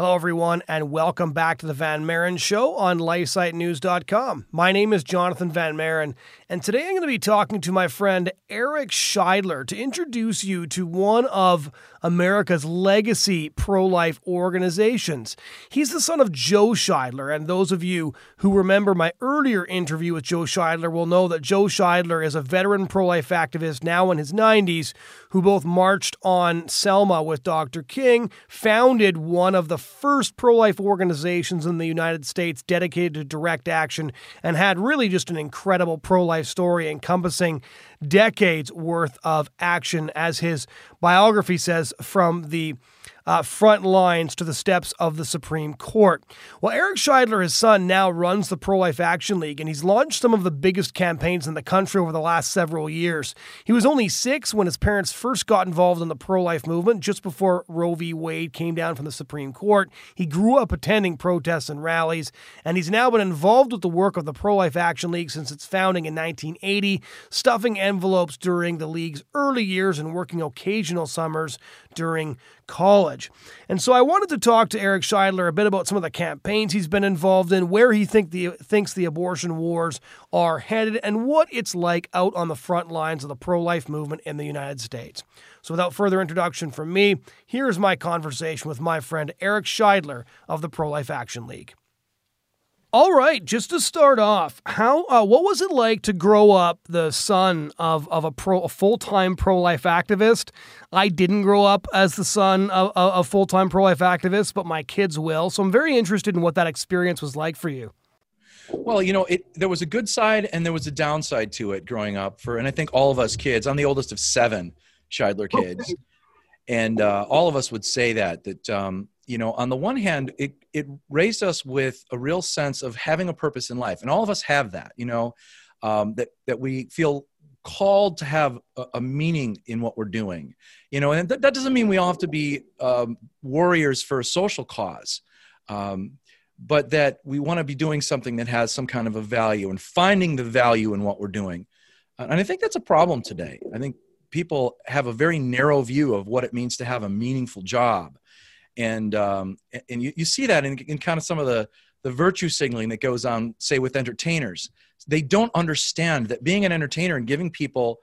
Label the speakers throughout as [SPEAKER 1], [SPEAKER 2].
[SPEAKER 1] Hello, everyone, and welcome back to the Van Maren Show on LifeSiteNews.com. My name is Jonathon Van Maren, and today I'm going to be talking to my friend Eric Scheidler to introduce you to one of America's legacy pro life organizations. He's the son of Joe Scheidler, and those of you who remember my earlier interview with Joe Scheidler will know that Joe Scheidler is a veteran pro life activist now in his 90s who both marched on Selma with Dr. King, founded one of the first pro life organizations in the United States dedicated to direct action, and had really just an incredible pro life story encompassing decades worth of action, as his biography says, from the uh, front lines to the steps of the Supreme Court. Well, Eric Scheidler, his son, now runs the Pro Life Action League, and he's launched some of the biggest campaigns in the country over the last several years. He was only six when his parents first got involved in the pro life movement, just before Roe v. Wade came down from the Supreme Court. He grew up attending protests and rallies, and he's now been involved with the work of the Pro Life Action League since its founding in 1980, stuffing envelopes during the league's early years and working occasional summers during college. And so I wanted to talk to Eric Scheidler a bit about some of the campaigns he's been involved in, where he think the, thinks the abortion wars are headed, and what it's like out on the front lines of the pro life movement in the United States. So without further introduction from me, here's my conversation with my friend Eric Scheidler of the Pro Life Action League. All right, just to start off, how uh, what was it like to grow up the son of, of a pro a full time pro life activist? I didn't grow up as the son of a full time pro life activist, but my kids will. So I'm very interested in what that experience was like for you.
[SPEAKER 2] Well, you know, it there was a good side and there was a downside to it growing up for, and I think all of us kids. I'm the oldest of seven Scheidler kids, and uh, all of us would say that that um, you know, on the one hand, it, it raised us with a real sense of having a purpose in life. And all of us have that, you know, um, that, that we feel called to have a, a, meaning in what we're doing, you know, and th- that doesn't mean we all have to be um, warriors for a social cause. Um, but that we want to be doing something that has some kind of a value and finding the value in what we're doing. And I think that's a problem today. I think people have a very narrow view of what it means to have a meaningful job and um, and you, you see that in, in kind of some of the the virtue signaling that goes on say with entertainers. They don't understand that being an entertainer and giving people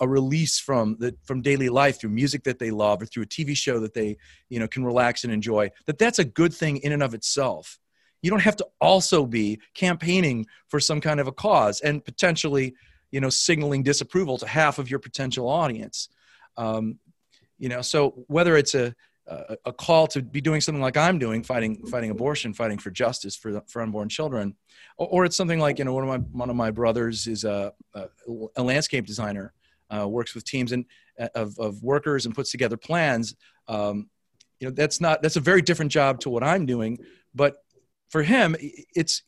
[SPEAKER 2] a, release from the from daily life through music that they love or through a tv show that they you know can relax and enjoy that that's a good thing in and of itself. You don't have to also be campaigning for some kind of a cause and potentially you know signaling disapproval to half of your potential audience. Um, you know so whether it's a a, call to be doing something like I'm doing, fighting fighting abortion, fighting for justice for for unborn children, or, or it's something like you know one of my one of my brothers is a, a, a landscape designer, uh, works with teams and uh, of, of workers and puts together plans. Um, you know that's not that's a very different job to what I'm doing, but for him it's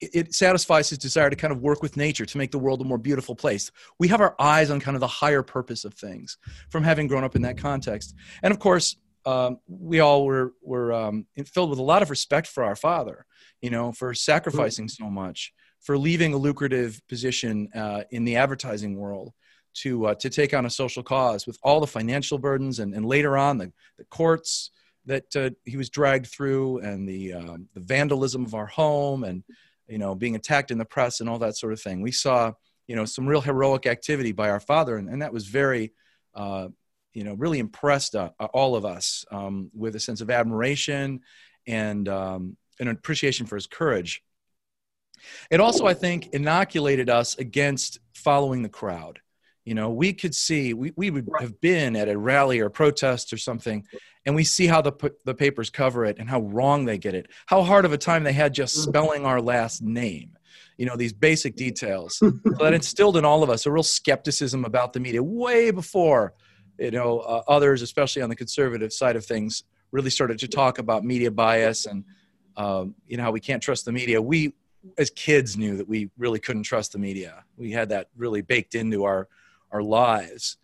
[SPEAKER 2] it satisfies his desire to kind of work with nature to make the world a more beautiful place. We have our eyes on kind of the higher purpose of things from having grown up in that context. And of course um, we all were were um, filled with a lot of respect for our father, you know, for sacrificing so much, for leaving a lucrative position uh, in the advertising world to uh, to take on a social cause with all the financial burdens and, and later on the, the courts that uh, he was dragged through and the um, the vandalism of our home and you know being attacked in the press and all that sort of thing. We saw you know some real heroic activity by our father and, and that was very uh, you know, really impressed uh, all of us um, with a sense of admiration and um, an appreciation for his courage. It also, I think, inoculated us against following the crowd. You know, we could see, we, we would have been at a rally or protest or something, and we see how the, the papers cover it and how wrong they get it, how hard of a time they had just mm-hmm. spelling our last name you know these basic details so that instilled in all of us a real skepticism about the media way before you know, uh, others, especially on the conservative side of things, really started to talk about media bias and um, you know how we can't trust the media. We, as kids, knew that we really couldn't trust the media. We had that really baked into our our lives.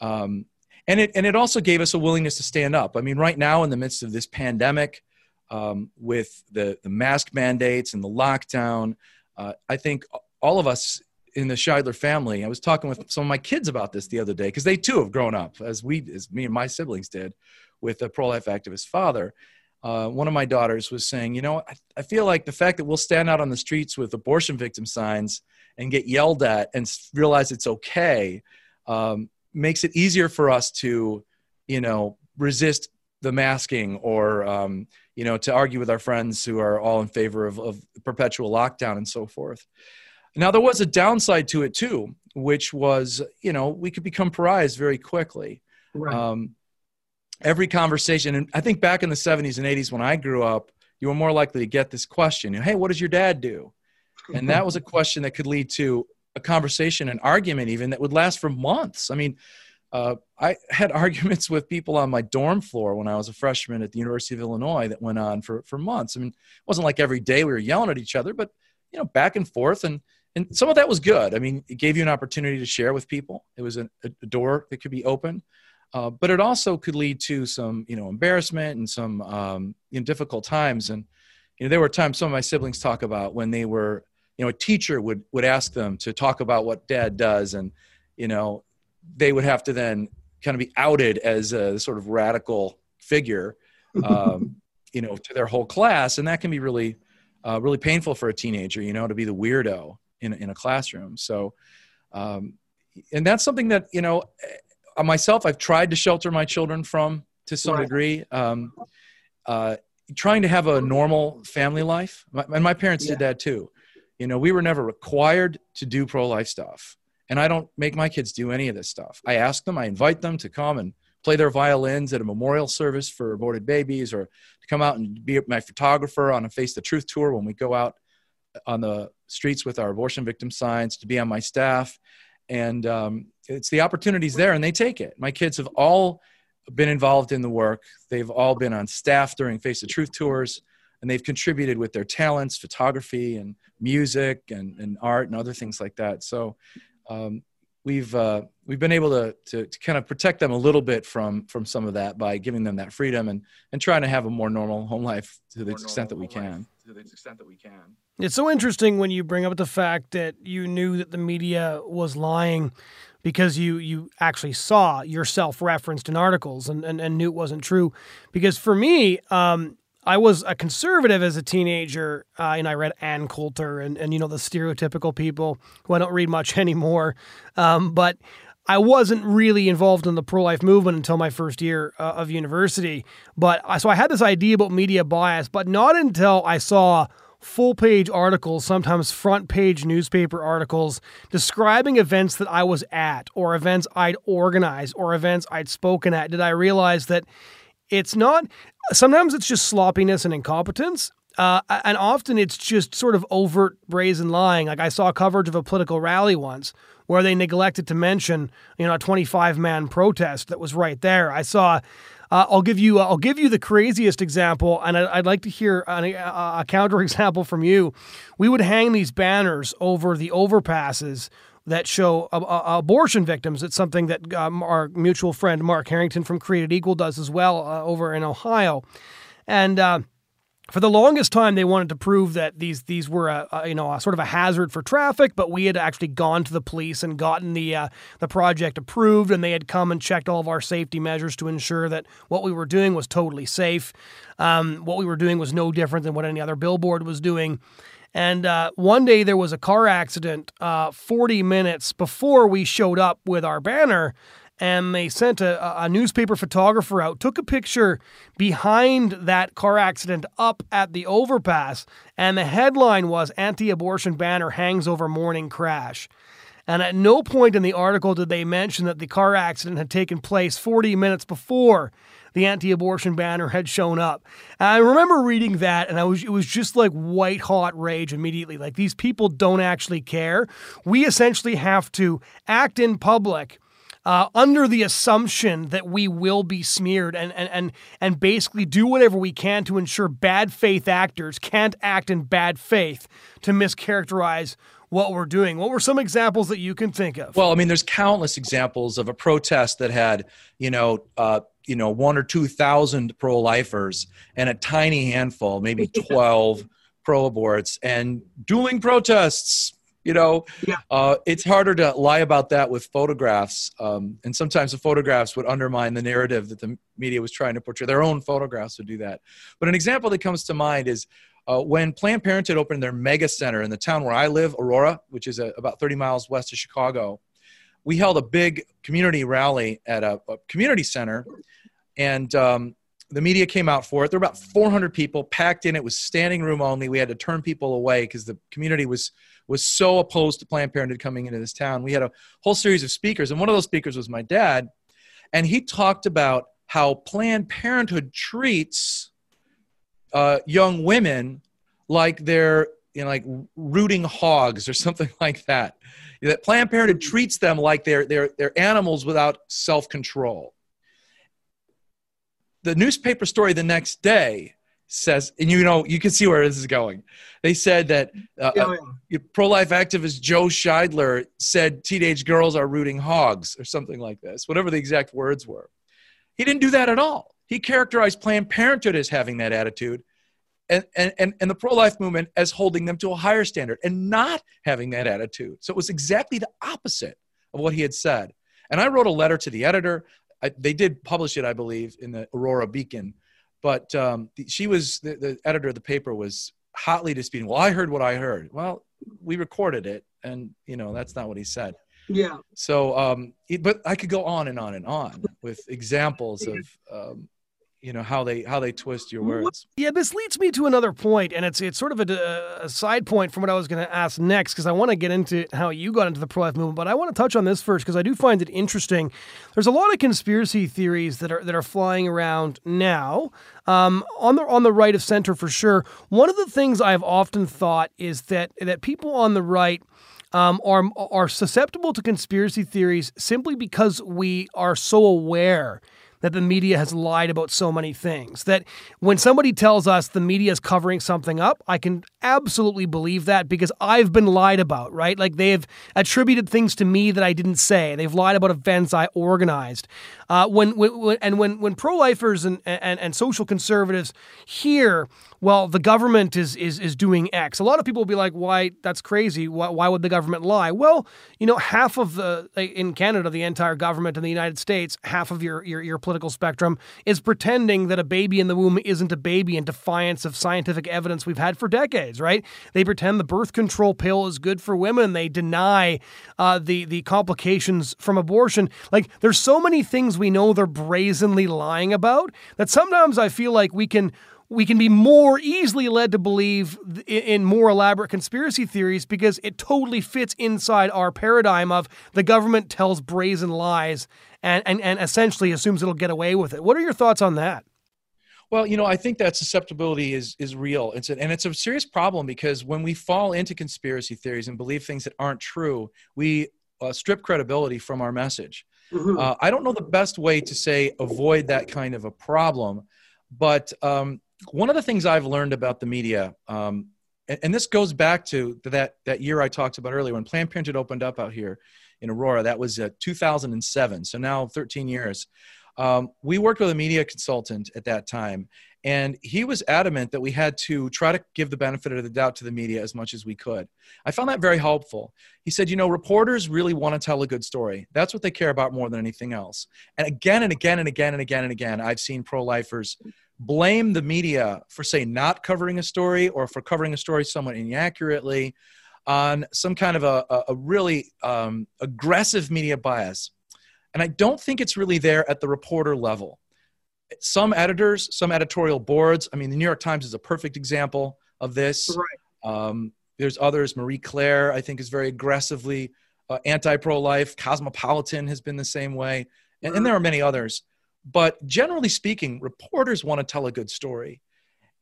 [SPEAKER 2] Um, and it and it also gave us a willingness to stand up. I mean, right now in the midst of this pandemic, um, with the the mask mandates and the lockdown, uh, I think all of us in the Scheidler family. I was talking with some of my kids about this the other day because they too have grown up as we, as me and my siblings did, with a pro-life activist father. uh, one of my daughters was saying, you know, I, I, feel like the fact that we'll stand out on the streets with abortion victim signs and get yelled at and realize it's okay um, makes it easier for us to, you know, resist the masking or, um, you know, to argue with our friends who are all in favor of, of perpetual lockdown and so forth. Now, there was a downside to it too, which was, you know, we could become pariahs very quickly. Right. Um, every conversation, and I think back in the 70s and 80s when I grew up, you were more likely to get this question Hey, what does your dad do? And that was a question that could lead to a conversation, an argument, even that would last for months. I mean, uh, I had arguments with people on my dorm floor when I was a freshman at the University of Illinois that went on for, for months. I mean, it wasn't like every day we were yelling at each other, but you know, back and forth. And and some of that was good. I mean, it gave you an opportunity to share with people. It was a, a door that could be open. Uh, but it also could lead to some, you know, embarrassment and some um, you know, difficult times. And you know, there were times some of my siblings talk about when they were, you know, a teacher would would ask them to talk about what dad does, and you know, they would have to then kind of be outed as a sort of radical figure, um, you know, to their whole class, and that can be really, uh, really painful for a teenager, you know, to be the weirdo in in a classroom. So. Um, and that's something that you know myself, I've tried to shelter my children from to some right. degree. Um, uh, trying to have a normal family life, my, and my parents yeah. did that too. You know, we were never required to do pro-life stuff, and I don't make my kids do any of this stuff. I ask them, I invite them to come and play their violins at a memorial service for aborted babies, or to come out and be my photographer on a Face the Truth tour when we go out on the streets with our abortion victim signs, to be on my staff. And um, it's the opportunities there and they take it. My kids have all been involved in the work. They've all been on staff during face the truth tours and they've contributed with their talents photography and music and, and art and other things like that. So um, we've uh, we've been able to, to, to kind of protect them a little bit from from some of that by giving them that freedom and and trying to have a more normal home life to the extent that we can to the extent that we
[SPEAKER 1] can it's so interesting when you bring up the fact that you knew that the media was lying because you you actually saw yourself referenced in articles and, and, and knew it wasn't true. Because for me, um, I was a conservative as a teenager, uh, and I read Ann Coulter and, and you know the stereotypical people who I don't read much anymore. Um, but I wasn't really involved in the pro life movement until my first year uh, of university. But so I had this idea about media bias, but not until I saw full page articles, sometimes front page newspaper articles describing events that I was at or events I'd organized or events I'd spoken at, did I realize that it's not, sometimes it's just sloppiness and incompetence. Uh, and often it's just sort of overt brazen lying. Like I saw coverage of a political rally once where they neglected to mention, you know, a 25 man protest that was right there. I saw uh, I'll give you uh, I'll give you the craziest example, and I, would like to hear a, a counter example from you. We would hang these banners over the overpasses that show uh, uh, abortion victims. It's something that um, our mutual friend Mark Harrington from Created Equal does as well uh, over in Ohio, and uh, for the longest time they wanted to prove that these these were a, a, you know a sort of a hazard for traffic but we had actually gone to the police and gotten the uh, the project approved and they had come and checked all of our safety measures to ensure that what we were doing was totally safe. Um, what we were doing was no different than what any other billboard was doing and uh, one day there was a car accident uh, 40 minutes before we showed up with our banner and they sent a, a newspaper photographer out, took a picture behind that car accident up at the overpass, and the headline was Anti abortion banner hangs over morning crash. And at no point in the article did they mention that the car accident had taken place 40 minutes before the anti-abortion banner had shown up. And I remember reading that and I was it was just like white hot rage immediately. Like these people don't actually care. We essentially have to act in public uh, under the assumption that we will be smeared and, and, and, and basically do whatever we can to ensure bad faith actors can't act in bad faith to mischaracterize what we're doing. What were some examples that you can think of?
[SPEAKER 2] Well, I mean, there's countless examples of a protest that had, you know, uh, you know, one or two thousand pro-lifers and a tiny handful, maybe twelve pro-aborts, and dueling protests You know,
[SPEAKER 1] Yeah.
[SPEAKER 2] uh, it's harder to lie about that with photographs, um, and sometimes the photographs would undermine the narrative that the media was trying to portray. Their own photographs would do that. But an example that comes to mind is uh, when Planned Parenthood opened their mega center in the town where I live, Aurora, which is uh about 30 miles west of Chicago. We held a big community rally at a, a community center, and um, the media came out for it. There were about 400 people packed in. It was standing room only. We had to turn people away because the community was was so opposed to Planned Parenthood coming into this town. We had a whole series of speakers, and one of those speakers was my dad, and he talked about how Planned Parenthood treats uh, young women like they're you know like rooting hogs or something like that. That Planned Parenthood treats them like they're they're they're animals without self control the newspaper story the next day says, and you know, you can see where this is going. They said that uh,
[SPEAKER 1] Yeah, yeah.
[SPEAKER 2] pro life activist Joe Scheidler said teenage girls are rooting hogs or something like this, whatever the exact words were. He didn't do that at all. He characterized Planned Parenthood as having that attitude and, and, and, the pro life movement as holding them to a higher standard and not having that attitude. So it was exactly the opposite of what he had said. And I wrote a letter to the editor. I, they did publish it, I believe, in the Aurora Beacon. But um, the, she was the, the editor of the paper was hotly disputing. Well, I heard what I heard. Well, we recorded it, and you know that's not what he said.
[SPEAKER 1] Yeah.
[SPEAKER 2] So, um, it, but I could go on and on and on with examples of, um, you know, how they how they twist your words.
[SPEAKER 1] Yeah, this leads me to another point, and it's it's sort of a, a side point from what I was going to ask next because I want to get into how you got into the pro-life movement, but I want to touch on this first because I do find it interesting. There's a lot of conspiracy theories that are that are flying around now um, on the on the right of center for sure. One of the things I've often thought is that that people on the right. Um, are are susceptible to conspiracy theories simply because we are so aware that the media has lied about so many things. That when somebody tells us the media is covering something up, I can absolutely believe that because I've been lied about, right? Like they've attributed things to me that I didn't say. They've lied about events I organized. Uh, when, when and when when pro-lifers and, and and social conservatives hear, well, the government is is is doing X. A lot of people will be like, why? That's crazy. Why, why would the government lie? Well, you know, half of the in Canada, the entire government in the United States, half of your your, your political spectrum is pretending that a baby in the womb isn't a baby in defiance of scientific evidence we've had for decades. Right? They pretend the birth control pill is good for women. They deny uh, the the complications from abortion. Like, there's so many things we know they're brazenly lying about that sometimes I feel like we can we can be more easily led to believe in more elaborate conspiracy theories because it totally fits inside our paradigm of the government tells brazen lies and, and, and essentially assumes it'll get away with it. What are your thoughts on that?
[SPEAKER 2] Well, you know, I think that susceptibility is is real. It's a, and it's a serious problem because when we fall into conspiracy theories and believe things that aren't true, we uh, strip credibility from our message.
[SPEAKER 1] Mm-hmm.
[SPEAKER 2] Uh, I don't know the best way to say avoid that kind of a problem, but um, one of the things I've learned about the media, um, and, and, this goes back to that that year I talked about earlier when Planned Parenthood opened up out here in Aurora. That was uh, 2007. So now 13 years. Um, we worked with a media consultant at that time, and he was adamant that we had to try to give the benefit of the doubt to the media as much as we could. I found that very helpful. He said, You know, reporters really want to tell a good story. That's what they care about more than anything else. And again and again and again and again and again, I've seen pro lifers blame the media for, say, not covering a story or for covering a story somewhat inaccurately on some kind of a, a really um, aggressive media bias. And I don't think it's really there at the reporter level. Some editors, some editorial boards, I mean, the New York Times is a perfect example of this.
[SPEAKER 1] Right.
[SPEAKER 2] Um, there's others. Marie Claire, I think, is very aggressively uh, anti pro life. Cosmopolitan has been the same way. And, and there are many others. But generally speaking, reporters want to tell a good story.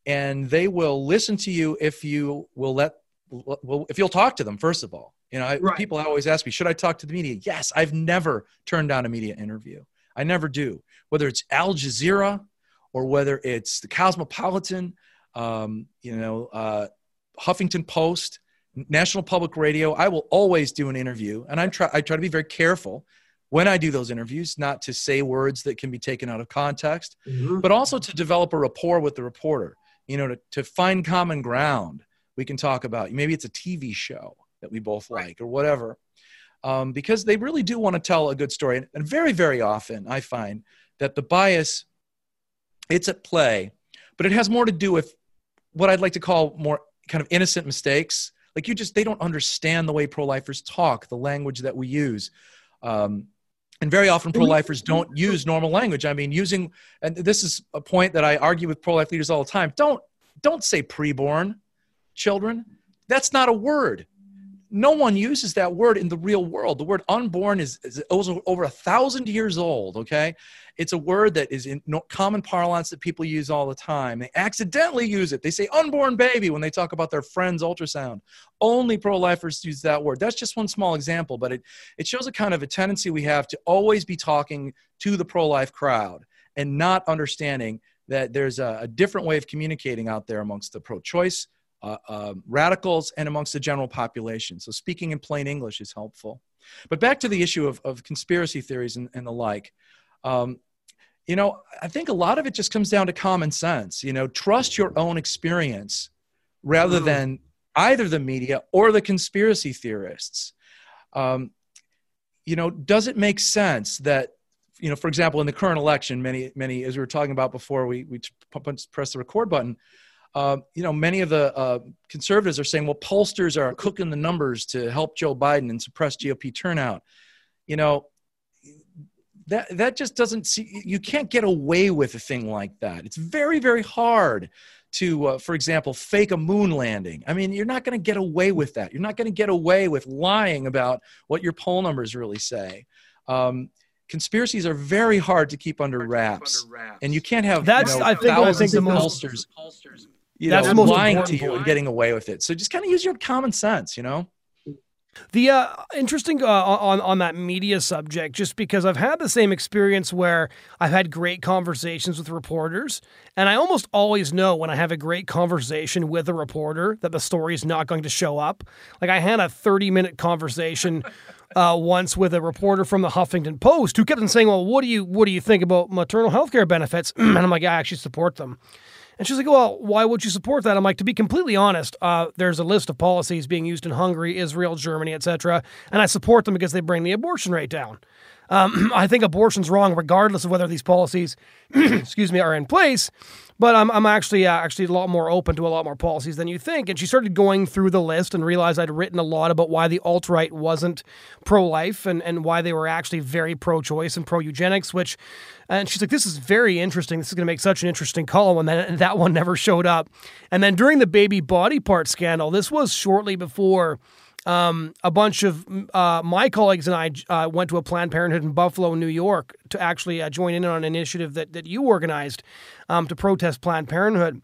[SPEAKER 2] And they will listen to you if you will let, well, if you'll talk to them, first of all. You know, I,
[SPEAKER 1] Right.
[SPEAKER 2] people always ask me, should I talk to the media? Yes, I've never turned down a media interview. I never do. Whether it's Al Jazeera or whether it's the Cosmopolitan, um, you know, uh, Huffington Post, National Public Radio, I will always do an interview, and I try. I try to be very careful when I do those interviews, not to say words that can be taken out of context,
[SPEAKER 1] Mm-hmm.
[SPEAKER 2] but also to develop a rapport with the reporter. You know, to, to find common ground. We can talk about maybe it's a TV show that we both like or whatever. Um, because they really do want to tell a good story. And very, very often I find that the bias, it's at play, but it has more to do with what I'd like to call more kind of innocent mistakes. Like you just, they don't understand the way pro-lifers talk, the language that we use. Um, and very often pro-lifers don't use normal language. I mean, using, and this is a point that I argue with pro-life leaders all the time. Don't, don't say preborn children. That's not a word no one uses that word in the real world. The word unborn is, is over a thousand years old, okay? It's a word that is in common parlance that people use all the time. They accidentally use it. They say unborn baby when they talk about their friend's ultrasound. Only pro lifers use that word. That's just one small example, but it, it shows a kind of a tendency we have to always be talking to the pro life crowd and not understanding that there's a, a different way of communicating out there amongst the pro choice uh, uh, radicals and amongst the general population. So speaking in plain English is helpful. But back to the issue of, of conspiracy theories and, and the like. Um, you know, I think a lot of it just comes down to common sense. You know, trust your own experience rather mm. than either the media or the conspiracy theorists. Um, you know, does it make sense that, you know, for example, in the current election, many, many, as we were talking about before we, we press the record button, uh, you know, many of the uh, conservatives are saying, well, pollsters are cooking the numbers to help Joe Biden and suppress GOP turnout. You know, that that just doesn't see. You can't get away with a thing like that. It's very very hard to, uh, for example, fake a moon landing. I mean, you're not going to get away with that. You're not going to get away with lying about what your poll numbers really say. Um, conspiracies are very hard to keep under wraps, and you can't have
[SPEAKER 1] that's
[SPEAKER 2] you know,
[SPEAKER 1] I think I think the most
[SPEAKER 2] pollsters you That's know, lying to you point. and getting away with it. So just kind of use your common sense, you know.
[SPEAKER 1] The uh, interesting uh, on on that media subject, just because I've had the same experience where I've had great conversations with reporters, and I almost always know when I have a great conversation with a reporter that the story is not going to show up. Like I had a thirty minute conversation uh, once with a reporter from the Huffington Post who kept on saying, "Well, what do you what do you think about maternal health care benefits?" and I'm like, "I actually support them." And she's like, well, why would you support that? I'm like, to be completely honest, uh, there's a list of policies being used in Hungary, Israel, Germany, etc., and I support them because they bring the abortion rate down. Um, I think abortion's wrong, regardless of whether these policies, excuse me, are in place. But I'm, I'm actually uh, actually a lot more open to a lot more policies than you think. And she started going through the list and realized I'd written a lot about why the alt right wasn't pro life and, and why they were actually very pro choice and pro eugenics, which, and she's like, this is very interesting. This is going to make such an interesting column. And then that one never showed up. And then during the baby body part scandal, this was shortly before um, a bunch of uh, my colleagues and I uh, went to a Planned Parenthood in Buffalo, New York, to actually uh, join in on an initiative that that you organized um, to protest Planned Parenthood.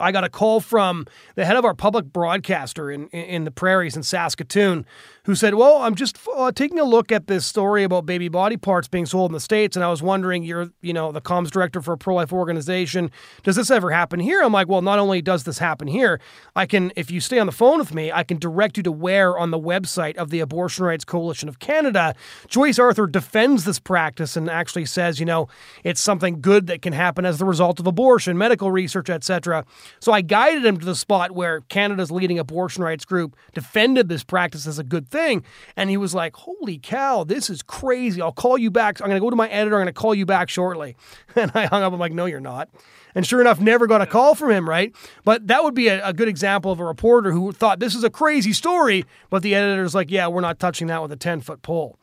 [SPEAKER 1] I got a call from the head of our public broadcaster in, in the prairies in Saskatoon who said, Well, I'm just uh, taking a look at this story about baby body parts being sold in the States. And I was wondering, you're, you know, the comms director for a pro life organization. Does this ever happen here? I'm like, Well, not only does this happen here, I can, if you stay on the phone with me, I can direct you to where on the website of the Abortion Rights Coalition of Canada, Joyce Arthur defends this practice and actually says, you know, it's something good that can happen as the result of abortion, medical research, etc. So I guided him to the spot where Canada's leading abortion rights group defended this practice as a good thing. And he was like, Holy cow, this is crazy. I'll call you back. I'm going to go to my editor. I'm going to call you back shortly. And I hung up. I'm like, No, you're not. And sure enough, never got a call from him, right? But that would be a, a good example of a reporter who thought this is a crazy story, but the editor's like, Yeah, we're not touching that with a 10 foot pole.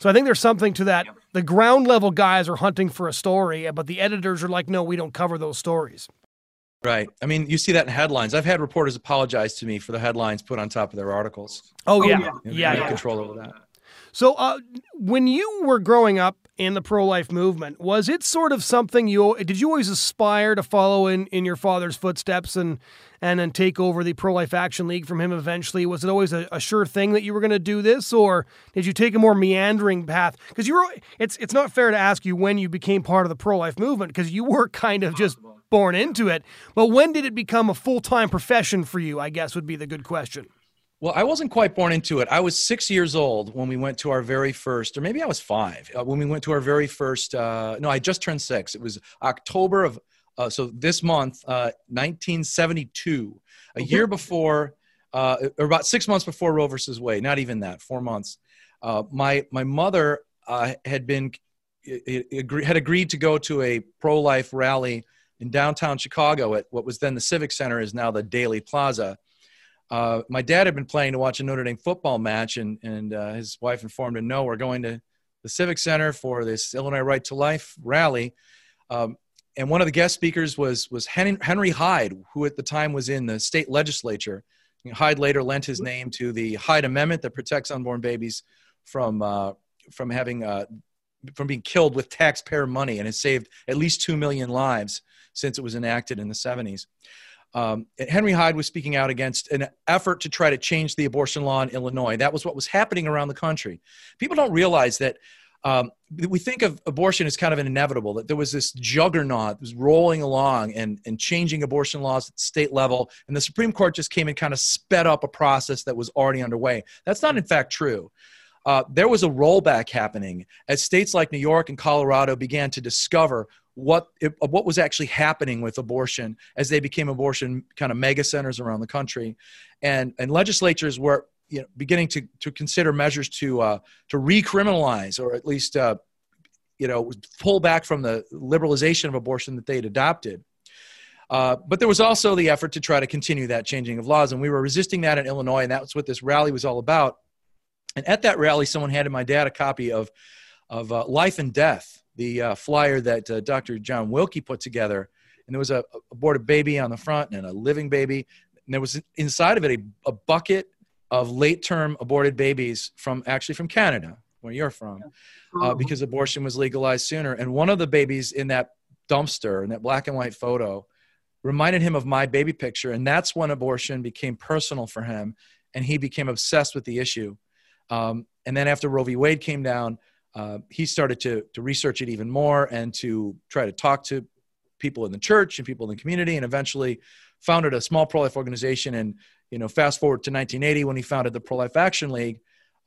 [SPEAKER 1] So I think there's something to that. The ground level guys are hunting for a story, but the editors are like, no, we don't cover those stories.
[SPEAKER 2] Right. I mean, you see that in headlines. I've had reporters apologize to me for the headlines put on top of their articles.
[SPEAKER 1] Oh, yeah. Oh, yeah.
[SPEAKER 2] yeah, control over that.
[SPEAKER 1] So, uh, when you were growing up in the pro life movement, was it sort of something you did you always aspire to follow in, in your father's footsteps and and then take over the Pro Life Action League from him eventually? Was it always a, a sure thing that you were going to do this, or did you take a more meandering path? Because you were, it's it's not fair to ask you when you became part of the pro life movement because you were kind of just born into it. But when did it become a full time profession for you? I guess would be the good question.
[SPEAKER 2] Well, I wasn't quite born into it. I was six years old when we went to our very first, or maybe I was five, uh, when we went to our very first. Uh, no, I just turned six. It was October of, uh, so this month, 1972, uh, a year before uh, or about six months before Roe versus Wade, not even that, four months. Uh, my my mother uh, had been had agreed to go to a pro life rally in downtown Chicago at what was then the Civic Center, is now the Daley Plaza. Uh, my dad had been planning to watch a Notre Dame football match, and and uh, his wife informed him, "No, we're going to the Civic Center for this Illinois Right to Life rally." Um, and one of the guest speakers was was Henry Hyde, who at the time was in the state legislature. Hyde later lent his name to the Hyde Amendment that protects unborn babies from uh, from having uh, from being killed with taxpayer money, and has saved at least two million lives since it was enacted in the 70s. Um, Henry Hyde was speaking out against an effort to try to change the abortion law in Illinois. That was what was happening around the country. People don't realize that um, we think of abortion as kind of an inevitable, that there was this juggernaut that was rolling along and, and changing abortion laws at the state level, and the Supreme Court just came and kind of sped up a process that was already underway. That's not, in fact, true. Uh, there was a rollback happening as states like New York and Colorado began to discover what it, what was actually happening with abortion as they became abortion kind of mega centers around the country, and and legislatures were you know, beginning to to consider measures to uh, to recriminalize or at least uh, you know pull back from the liberalization of abortion that they had adopted. Uh, but there was also the effort to try to continue that changing of laws, and we were resisting that in Illinois, and that's what this rally was all about. And at that rally, someone handed my dad a copy of of uh, Life and Death, the uh, flyer that uh, Dr. John Willke put together. And there was a aborted baby on the front and a living baby. And there was inside of it a, a bucket of late term aborted babies from actually from Canada, where you're from, uh, because abortion was legalized sooner. And one of the babies in that dumpster, in that black and white photo, reminded him of my baby picture. And that's when abortion became personal for him. And he became obsessed with the issue. Um, and then after Roe v. Wade came down, uh, he started to, to research it even more and to try to talk to people in the church and people in the community and eventually founded a small pro-life organization. And you know fast forward to 1980 when he founded the pro-life action league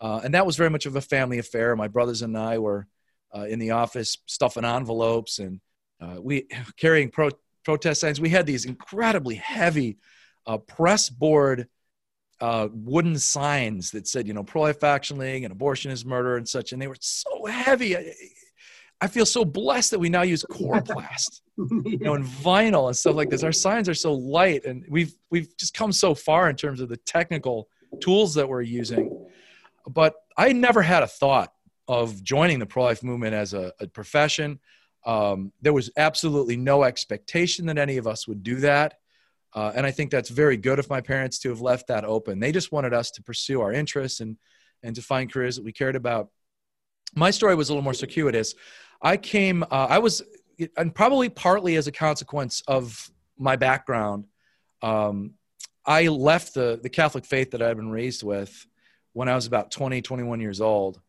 [SPEAKER 2] uh, and that was very much of a family affair. My brothers and i were uh, in the office stuffing envelopes and uh, we carrying pro, protest signs. We had these incredibly heavy uh, press board uh, wooden signs that said, you know, pro-life action league and abortion is murder and such, and they were so heavy. I, I feel so blessed that we now use coroplast, you know, and vinyl and stuff like this. Our signs are so light, and we've we've just come so far in terms of the technical tools that we're using. But I never had a thought of joining the pro-life movement as a, a profession. Um, there was absolutely no expectation that any of us would do that. Uh, and I think that's very good of my parents to have left that open. They just wanted us to pursue our interests and, and to find careers that we cared about. My story was a little more circuitous. I came, uh, I was, and probably partly as a consequence of my background, um, I left the, the Catholic faith that I'd been raised with when I was about 20, 21 years old.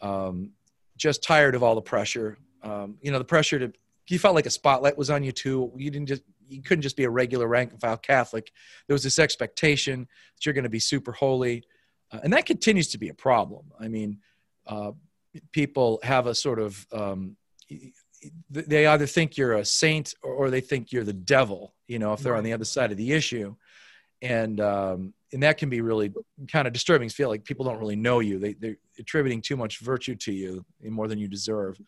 [SPEAKER 2] Um, just tired of all the pressure. Um, you know, the pressure to, you felt like a spotlight was on you too. You didn't just, you couldn't just be a regular rank and file Catholic. There was this expectation that you're going to be super holy, uh, and that continues to be a problem. I mean, uh, people have a sort of um, they either think you're a saint or, or, they think you're the devil. You know, if they're on the other side of the issue, and um, and that can be really kind of disturbing. Feel like people don't really know you. They they're attributing too much virtue to you more than you deserve.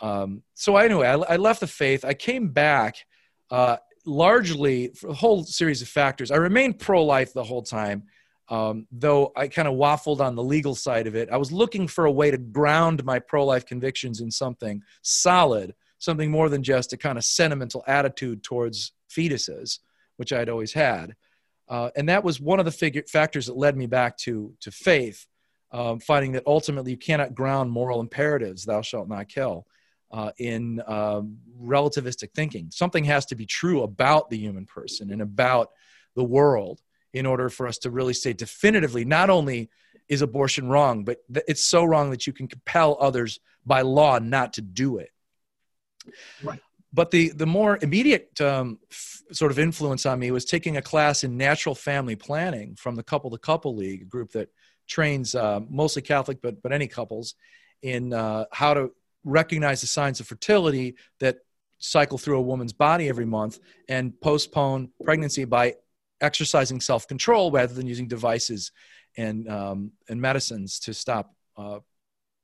[SPEAKER 2] Um, so anyway, I, I, left the faith. I came back uh, largely for a whole series of factors. I remained pro life the whole time, um, though I kind of waffled on the legal side of it. I was looking for a way to ground my pro life convictions in something solid, something more than just a kind of sentimental attitude towards fetuses, which I'd always had. Uh, and that was one of the figure, factors that led me back to, to faith, um, finding that ultimately you cannot ground moral imperatives, thou shalt not kill uh, in um, relativistic thinking. Something has to be true about the human person and about the world in order for us to really say definitively not only is abortion wrong, but it's so wrong that you can compel others by law not to do it. Right. But the, the more immediate um, f- sort of influence on me was taking a class in natural family planning from the Couple to Couple League, a group that trains uh, mostly Catholic, but, but any couples in uh, how to recognize the signs of fertility that cycle through a woman's body every month and postpone pregnancy by exercising self-control rather than using devices and um, and medicines to stop uh,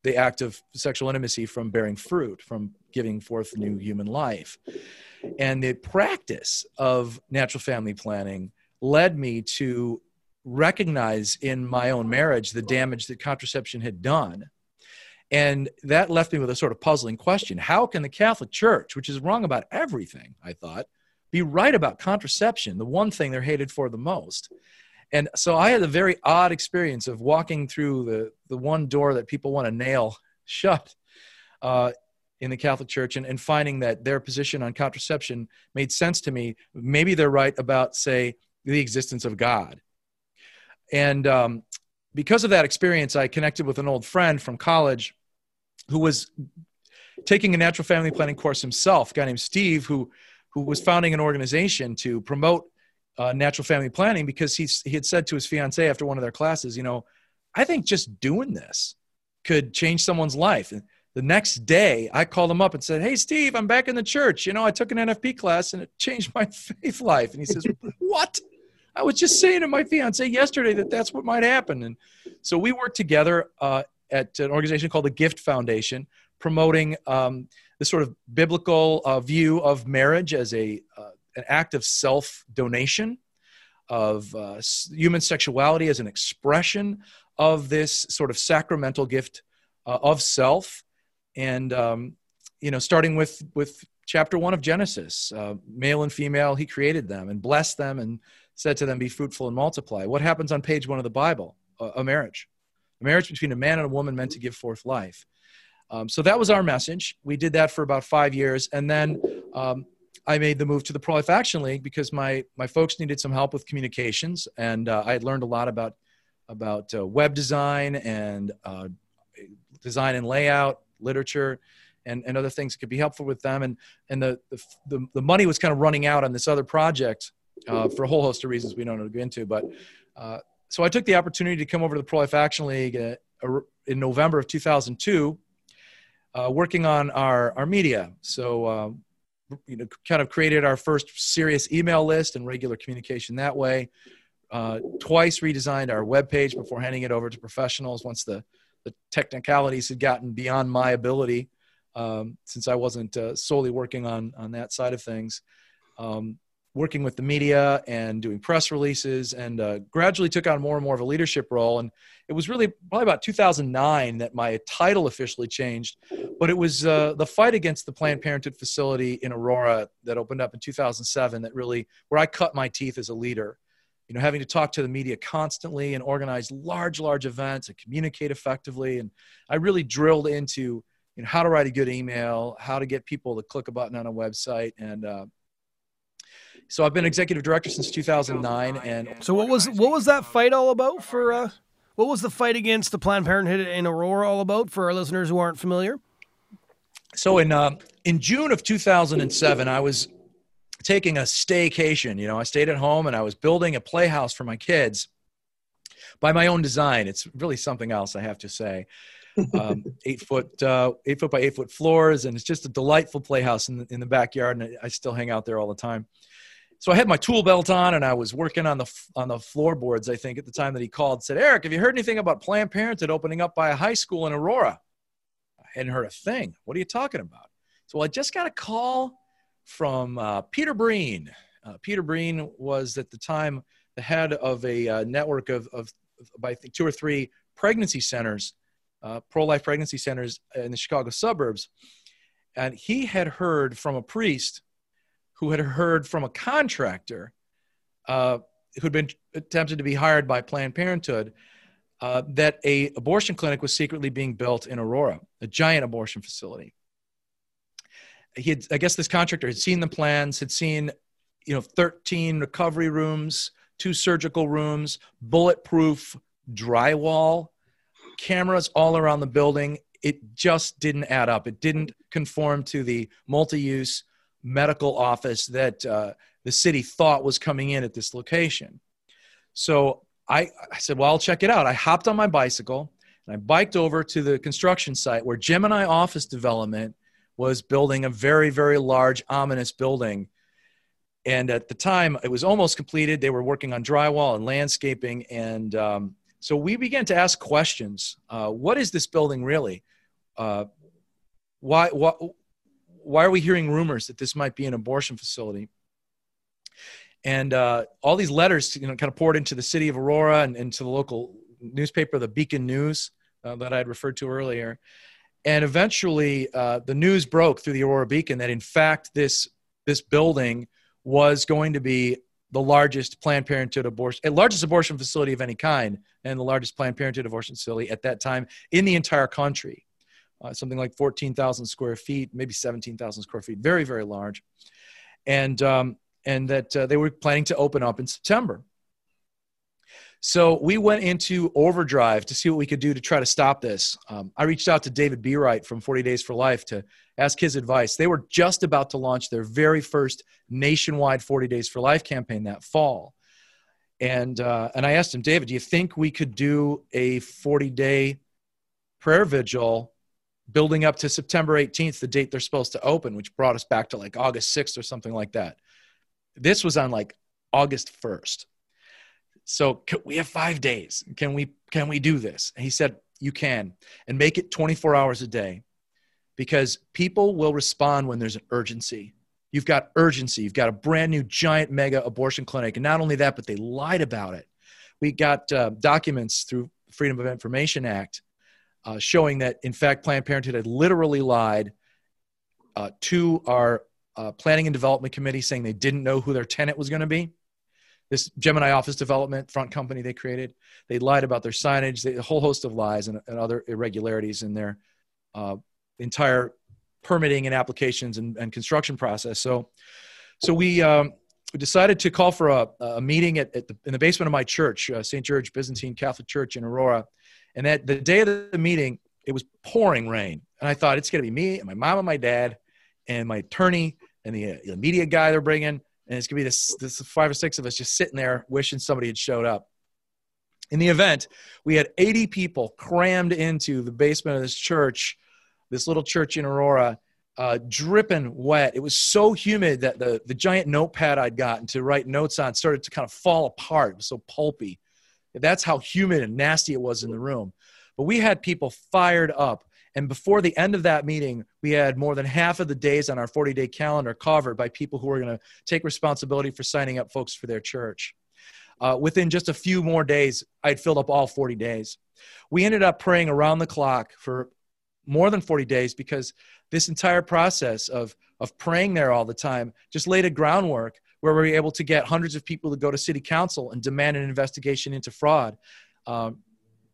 [SPEAKER 2] the act of sexual intimacy from bearing fruit, from giving forth new human life. And the practice of natural family planning led me to recognize in my own marriage the damage that contraception had done. And that left me with a sort of puzzling question How can the Catholic Church, which is wrong about everything, I thought, be right about contraception, the one thing they're hated for the most? And so I had a very odd experience of walking through the, the one door that people want to nail shut uh, in the Catholic Church and, and finding that their position on contraception made sense to me. Maybe they're right about, say, the existence of God. And um, because of that experience, I connected with an old friend from college who was taking a natural family planning course himself, a guy named Steve, who, who was founding an organization to promote uh, natural family planning because he's, he had said to his fiancee after one of their classes, you know, I think just doing this could change someone's life. And the next day, I called him up and said, Hey, Steve, I'm back in the church. You know, I took an NFP class and it changed my faith life. And he says, What? I was just saying to my fiance yesterday that that's what might happen. And so we worked together uh, at an organization called the Gift Foundation, promoting um, the sort of biblical uh, view of marriage as a uh, an act of self donation, of uh, human sexuality as an expression of this sort of sacramental gift uh, of self, and um, you know, starting with with chapter one of Genesis, uh, male and female, He created them and blessed them and said to them, Be fruitful and multiply. What happens on page one of the Bible? A, a marriage. A marriage between a man and a woman meant to give forth life. Um, so that was our message. We did that for about five years. And then um, I made the move to the Pro Life Action League because my, my folks needed some help with communications. And uh, I had learned a lot about, about uh, web design and uh, design and layout, literature. And, and other things that could be helpful with them. And, and the, the, the money was kind of running out on this other project uh, for a whole host of reasons we don't go into. But uh, so I took the opportunity to come over to the Pro Life Action League uh, in November of 2002, uh, working on our, our media. So, uh, you know, kind of created our first serious email list and regular communication that way. Uh, twice redesigned our webpage before handing it over to professionals once the, the technicalities had gotten beyond my ability, um, since I wasn't solely working on, on that side of things. Um, working with the media and doing press releases and uh, gradually took on more and more of a leadership role. And it was really probably about 2009 that my title officially changed but it was uh, the fight against the planned parenthood facility in aurora that opened up in 2007 that really where i cut my teeth as a leader. You know having to talk to the media constantly and organize large large events and communicate effectively. And i really drilled into you know how to write a good email how to get people to click a button on a website and uh, so I've been executive director since 2009. And
[SPEAKER 1] so what was what was that fight all about for? Uh, what was the fight against the Planned Parenthood in Aurora all about for our listeners who aren't familiar?
[SPEAKER 2] So in uh, in June of 2007, I was taking a staycation. You know, I stayed at home and I was building a playhouse for my kids by my own design. It's really something else, I have to say. um, eight foot, uh, eight foot by eight foot floors, and it's just a delightful playhouse in the, in the backyard. And I still hang out there all the time so I had my tool belt on and I was working on the on the floorboards. I think at the time that he called, said, "Eric, have you heard anything about Planned Parenthood opening up by a high school in Aurora?" I hadn't heard a thing. What are you talking about? So I just got a call from uh, Peter Breen. Uh, Peter Breen was at the time the head of a uh, network of, of, of, I two or three pregnancy centers, uh, pro-life pregnancy centers in the Chicago suburbs, and he had heard from a priest who had heard from a contractor uh, who'd been attempted to be hired by Planned Parenthood uh, that a abortion clinic was secretly being built in Aurora, a giant abortion facility. He had, I guess, this contractor had seen the plans, had seen, you know, 13 recovery rooms, two surgical rooms, bulletproof drywall, cameras all around the building. It just didn't add up. It didn't conform to the multi-use medical office that uh, the city thought was coming in at this location. So I, I said, well, I'll check it out. I hopped on my bicycle and I biked over to the construction site where Gemini Office Development was building a very, very large, ominous building. And at the time, it was almost completed. They were working on drywall and landscaping. And um, so we began to ask questions uh, What is this building really? Uh, why, why, why are we hearing rumors that this might be an abortion facility? And uh, all these letters you know, kind of poured into the city of Aurora and into the local newspaper, the Beacon News, uh, that I had referred to earlier. And eventually, uh, the news broke through the Aurora Beacon that, in fact, this, this building was going to be the largest Planned Parenthood abortion, uh, largest abortion facility of any kind, and the largest Planned Parenthood abortion facility at that time in the entire country. Uh, something like 14,000 square feet, maybe 17,000 square feet, very, very large. And, um, and that uh, they were planning to open up in September. So we went into overdrive to see what we could do to try to stop this. Um, I reached out to David Bereit from 40 Days for Life to ask his advice. They were just about to launch their very first nationwide 40 Days for Life campaign that fall. And, uh, and I asked him, David, do you think we could do a 40 day prayer vigil building up to September 18th, the date they're supposed to open, which brought us back to like August 6th or something like that? This was on like August 1st so we have five days. Can we can we do this? And he said you can. And make it 24 hours a day because people will respond when there's an urgency. You've got urgency. You've got a brand new giant mega abortion clinic. And not only that but they lied about it. We got uh, documents through freedom of information act uh, showing that in fact planned parenthood had literally lied uh, to our uh, planning and development committee saying they didn't know who their tenant was going to be this Gemini office development front company they created. They lied about their signage, they, a whole host of lies and, and other irregularities in their uh, entire permitting and applications and, and, construction process. So, so we, um, we decided to call for a, a meeting at, at the, in the basement of my church, uh, St. George Byzantine Catholic Church in Aurora. And that the day of the meeting, it was pouring rain. And I thought it's going to be me and my mom and my dad and my attorney and the, uh, the media guy they're bringing and it's gonna be this this five or six of us just sitting there wishing somebody had showed up. In the event, we had 80 people crammed into the basement of this church, this little church in Aurora, uh, dripping wet. It was so humid that the, the giant notepad I'd gotten to write notes on started to kind of fall apart. It was so pulpy. That's how humid and nasty it was in the room. But we had people fired up. And before the end of that meeting, we had more than half of the days on our 40 day calendar covered by people who were going to take responsibility for signing up folks for their church. Uh, within just a few more days, I'd filled up all 40 days. We ended up praying around the clock for more than 40 days because this entire process of, of praying there all the time just laid a groundwork where we were able to get hundreds of people to go to city council and demand an investigation into fraud. Um,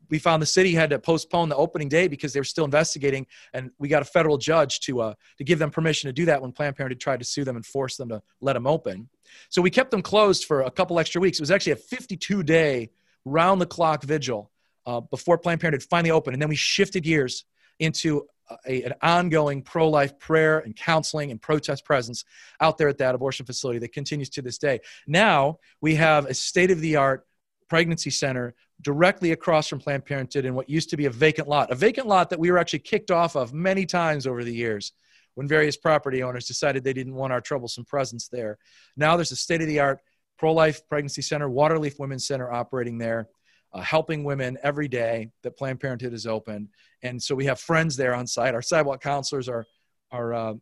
[SPEAKER 2] we found the city had to postpone the opening day because they were still investigating, and we got a federal judge to uh, to give them permission to do that when Planned Parenthood tried to sue them and force them to let them open. So we kept them closed for a couple extra weeks. It was actually a 52 day round the clock vigil uh, before Planned Parenthood finally opened, and then we shifted gears into a, an ongoing pro life prayer and counseling and protest presence out there at that abortion facility that continues to this day. Now we have a state of the art pregnancy center directly across from Planned Parenthood in what used to be a vacant lot, a vacant lot that we were actually kicked off of many times over the years when various property owners decided they didn't want our troublesome presence there. Now there's a state of the art pro life pregnancy center, Waterleaf Women's Center operating there. Uh, helping women every day that Planned Parenthood is open, and so we have friends there on site. Our sidewalk counselors are are uh,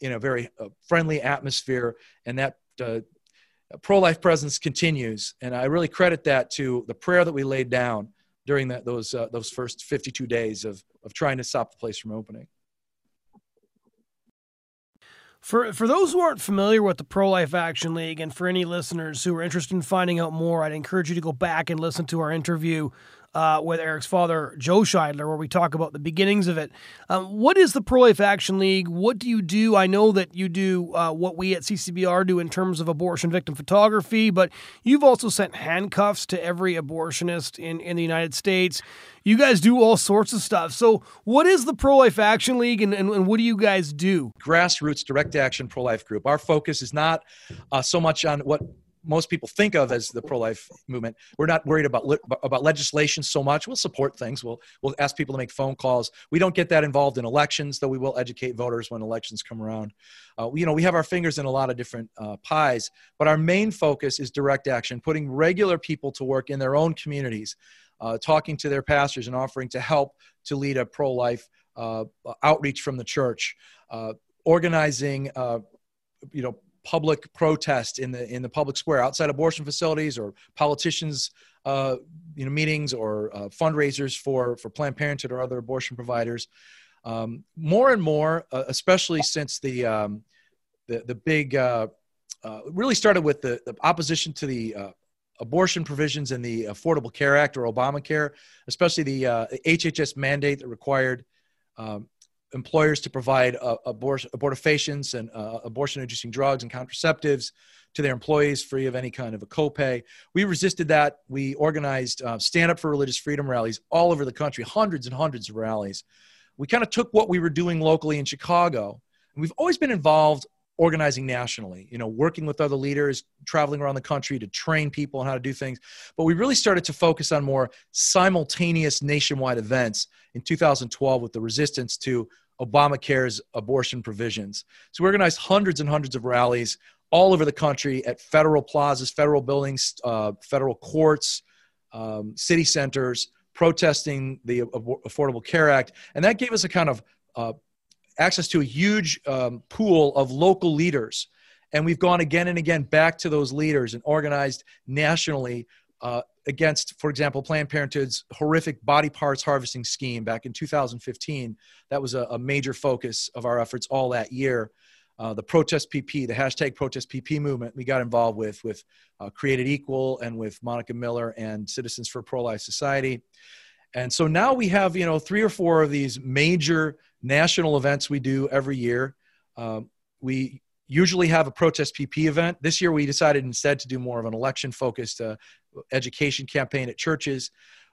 [SPEAKER 2] in a very uh, friendly atmosphere, and that uh, pro life presence continues. And I really credit that to the prayer that we laid down during that, those, uh, those first 52 days of, of trying to stop the place from opening.
[SPEAKER 1] For, for those who aren't familiar with the Pro Life Action League, and for any listeners who are interested in finding out more, I'd encourage you to go back and listen to our interview uh, with Eric's father, Joe Scheidler, where we talk about the beginnings of it. Um, what is the Pro Life Action League? What do you do? I know that you do uh, what we at CCBR do in terms of abortion victim photography, but you've also sent handcuffs to every abortionist in, in the United States. You guys do all sorts of stuff. So, what is the Pro Life Action League and, and, and what do you guys do?
[SPEAKER 2] Grassroots direct action pro life group. Our focus is not uh, so much on what most people think of as the pro-life movement. We're not worried about about legislation so much. We'll support things. We'll we'll ask people to make phone calls. We don't get that involved in elections, though we will educate voters when elections come around. Uh, you know, we have our fingers in a lot of different uh, pies, but our main focus is direct action, putting regular people to work in their own communities, uh, talking to their pastors and offering to help to lead a pro-life uh, outreach from the church, uh, organizing. Uh, you know public protest in the in the public square outside abortion facilities or politicians uh, you know meetings or uh, fundraisers for for Planned Parenthood or other abortion providers. Um, more and more, uh, especially since the um, the the big uh, uh, really started with the, the opposition to the uh, abortion provisions in the Affordable Care Act or Obamacare, especially the HHS mandate that required um, employers to provide uh, abort- abortifacients and uh, abortion inducing drugs and contraceptives to their employees free of any kind of a copay. We resisted that. We organized uh, stand up for religious freedom rallies all over the country, hundreds and hundreds of rallies. We kind of took what we were doing locally in Chicago, and we've always been involved organizing nationally, you know, working with other leaders, traveling around the country to train people on how to do things. But we really started to focus on more simultaneous nationwide events in 2012 with the resistance to Obamacare's abortion provisions. So we organized hundreds and hundreds of rallies all over the country at federal plazas, federal buildings, uh, federal courts, um, city centers, protesting the Affordable Care Act. And that gave us a kind of uh, access to a huge um, pool of local leaders. And we've gone again and again back to those leaders and organized nationally uh, against, for example, Planned Parenthood's horrific body parts harvesting scheme back in 2015. That was a, a major focus of our efforts all that year. Uh, the protest PP, the hashtag protest PP movement, we got involved with with uh, Created Equal and with Monica Miller and Citizens for Pro Life Society. And so now we have you know three or four of these major national events we do every year. Um, we usually have a protest PP event. This year we decided instead to do more of an election focused uh, education campaign at churches.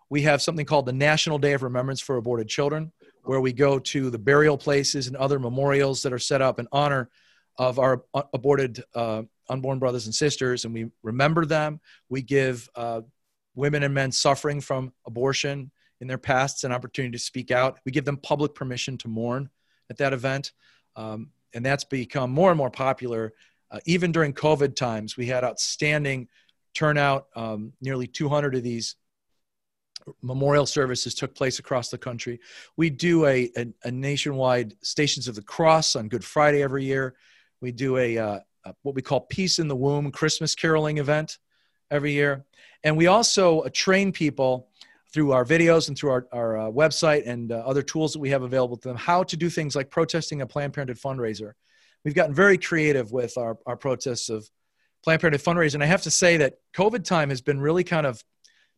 [SPEAKER 2] We have something called the National Day of Remembrance for Aborted Children, where we go to the burial places and other memorials that are set up in honor of our aborted uh, unborn brothers and sisters, and we remember them. We give uh, women and men suffering from abortion in their pasts an opportunity to speak out. We give them public permission to mourn at that event. Um, and that's become more and more popular. Uh, even during COVID times, we had outstanding turnout. Um, nearly 200 of these memorial services took place across the country. We do a, a, a nationwide Stations of the Cross on Good Friday every year. We do a, uh, a, what we call Peace in the Womb Christmas caroling event every year. And we also uh, train people through our videos and through our, our uh, website and uh, other tools that we have available to them how to do things like protesting a Planned Parenthood fundraiser. We've gotten very creative with our, our protests of Planned Parenthood fundraisers. And I have to say that COVID time has been really kind of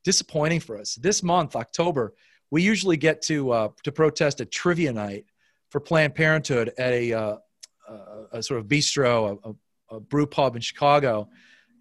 [SPEAKER 2] disappointing for us. This month, October, we usually get to, uh, to protest a trivia night for Planned Parenthood at a, uh, a sort of bistro, a, a brew pub in Chicago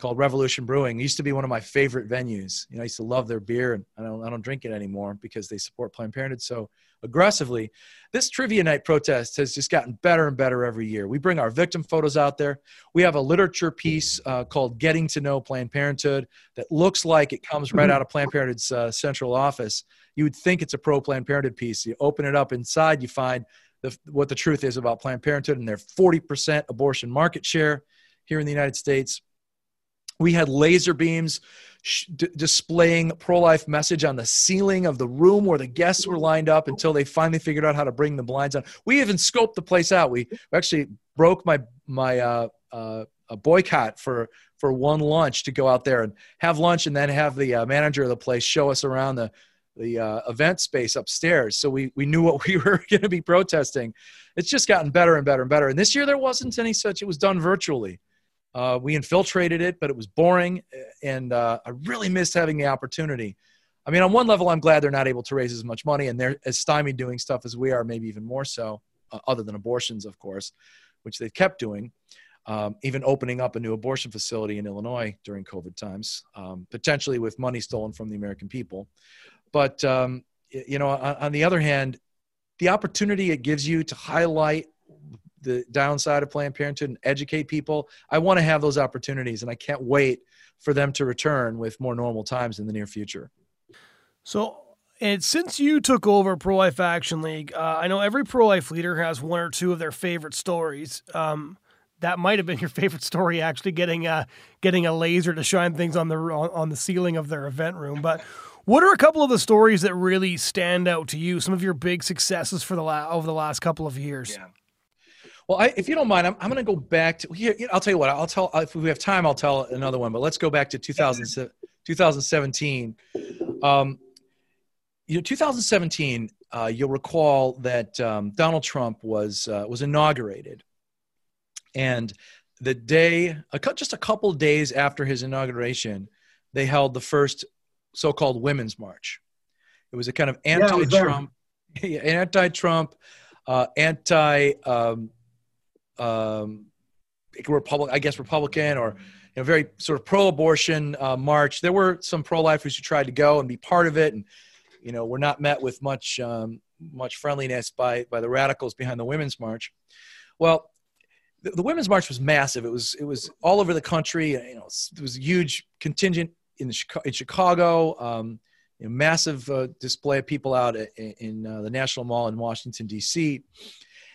[SPEAKER 2] called Revolution Brewing. It used to be one of my favorite venues. You know, I used to love their beer, and I don't, I don't drink it anymore because they support Planned Parenthood so aggressively. This trivia night protest has just gotten better and better every year. We bring our victim photos out there. We have a literature piece uh, called "Getting to Know Planned Parenthood" that looks like it comes right out of Planned Parenthood's uh, central office. You would think it's a pro Planned Parenthood piece. You open it up inside, you find the, what the truth is about Planned Parenthood and their 40% abortion market share here in the United States we had laser beams d- displaying pro-life message on the ceiling of the room where the guests were lined up until they finally figured out how to bring the blinds on. We even scoped the place out. We actually broke my my uh, uh, a boycott for for one lunch to go out there and have lunch and then have the uh, manager of the place show us around the the uh, event space upstairs. So we, we knew what we were going to be protesting. It's just gotten better and better and better. And this year there wasn't any such. It was done virtually uh, we infiltrated it, but it was boring, and uh, I really missed having the opportunity. I mean, on one level, I'm glad they're not able to raise as much money, and they're as stymied doing stuff as we are, maybe even more so, uh, other than abortions, of course, which they've kept doing. Um, even opening up a new abortion facility in Illinois during COVID times, um, potentially with money stolen from the American people. But um, you know, on, on the other hand, the opportunity it gives you to highlight the downside of Planned Parenthood and educate people. I want to have those opportunities, and I can't wait for them to return with more normal times in the near future.
[SPEAKER 1] So, and since you took over Pro Life Action League, uh, I know every pro life leader has one or two of their favorite stories. Um, that might have been your favorite story, actually getting a getting a laser to shine things on the on the ceiling of their event room. But what are a couple of the stories that really stand out to you? Some of your big successes for the la- over the last couple of years.
[SPEAKER 2] Yeah. Well, I, if you don't mind, I'm, I'm going to go back to here. I'll tell you what. I'll tell if we have time. I'll tell another one. But let's go back to 2000, 2017. Um, you know, 2017. Uh, you'll recall that um, Donald Trump was uh, was inaugurated, and the day, just a couple days after his inauguration, they held the first so-called women's march. It was a kind of anti-Trump, yeah, anti-Trump, uh, anti um, um, Republic, I guess Republican or you know, very sort of pro-abortion uh, march. There were some pro-lifers who tried to go and be part of it, and you know, were not met with much um, much friendliness by by the radicals behind the women's march. Well, the, the, women's march was massive. It was it was all over the country. You know, it was a huge contingent in the in Chicago. Um, you know, massive uh, display of people out in, in uh, the National Mall in Washington D.C.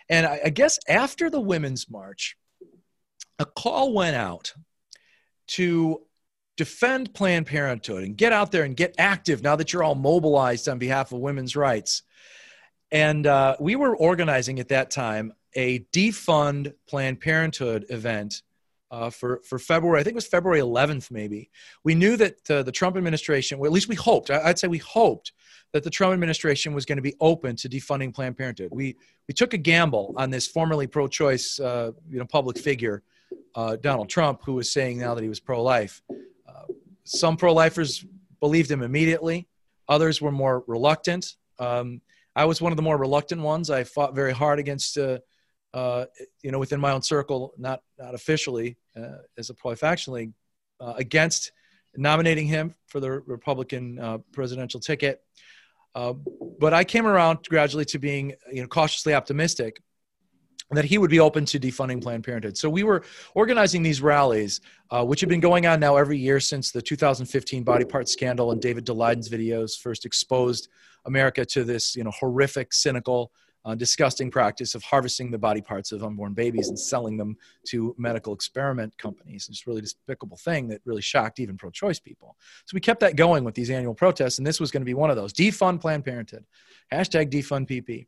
[SPEAKER 2] And I, I guess after the women's march, a call went out to defend Planned Parenthood and get out there and get active now that you're all mobilized on behalf of women's rights. And uh, we were organizing at that time a defund Planned Parenthood event uh, for, for February, I think it was February 11th, maybe. We knew that uh, the Trump administration, or at least we hoped, I'd say we hoped that the Trump administration was going to be open to defunding Planned Parenthood. We, we took a gamble on this formerly pro choice uh, you know, public figure, uh, Donald Trump, who was saying now that he was pro life. Uh, some pro lifers believed him immediately, others were more reluctant. Um, I was one of the more reluctant ones. I fought very hard against uh, uh, you know, within my own circle, not not officially uh, as a pro-life league, against nominating him for the Republican presidential ticket. Uh, but I came around gradually to being, you know, cautiously optimistic that he would be open to defunding Planned Parenthood. So we were organizing these rallies, uh, which have been going on now every year since the 2015 body part scandal and David Daleidens videos first exposed America to this, you know, horrific, cynical uh, disgusting practice of harvesting the body parts of unborn babies and selling them to medical experiment companies. It's a really despicable thing that really shocked even pro choice people. So we kept that going with these annual protests, and this was going to be one of those defund Planned Parenthood, hashtag defund PP.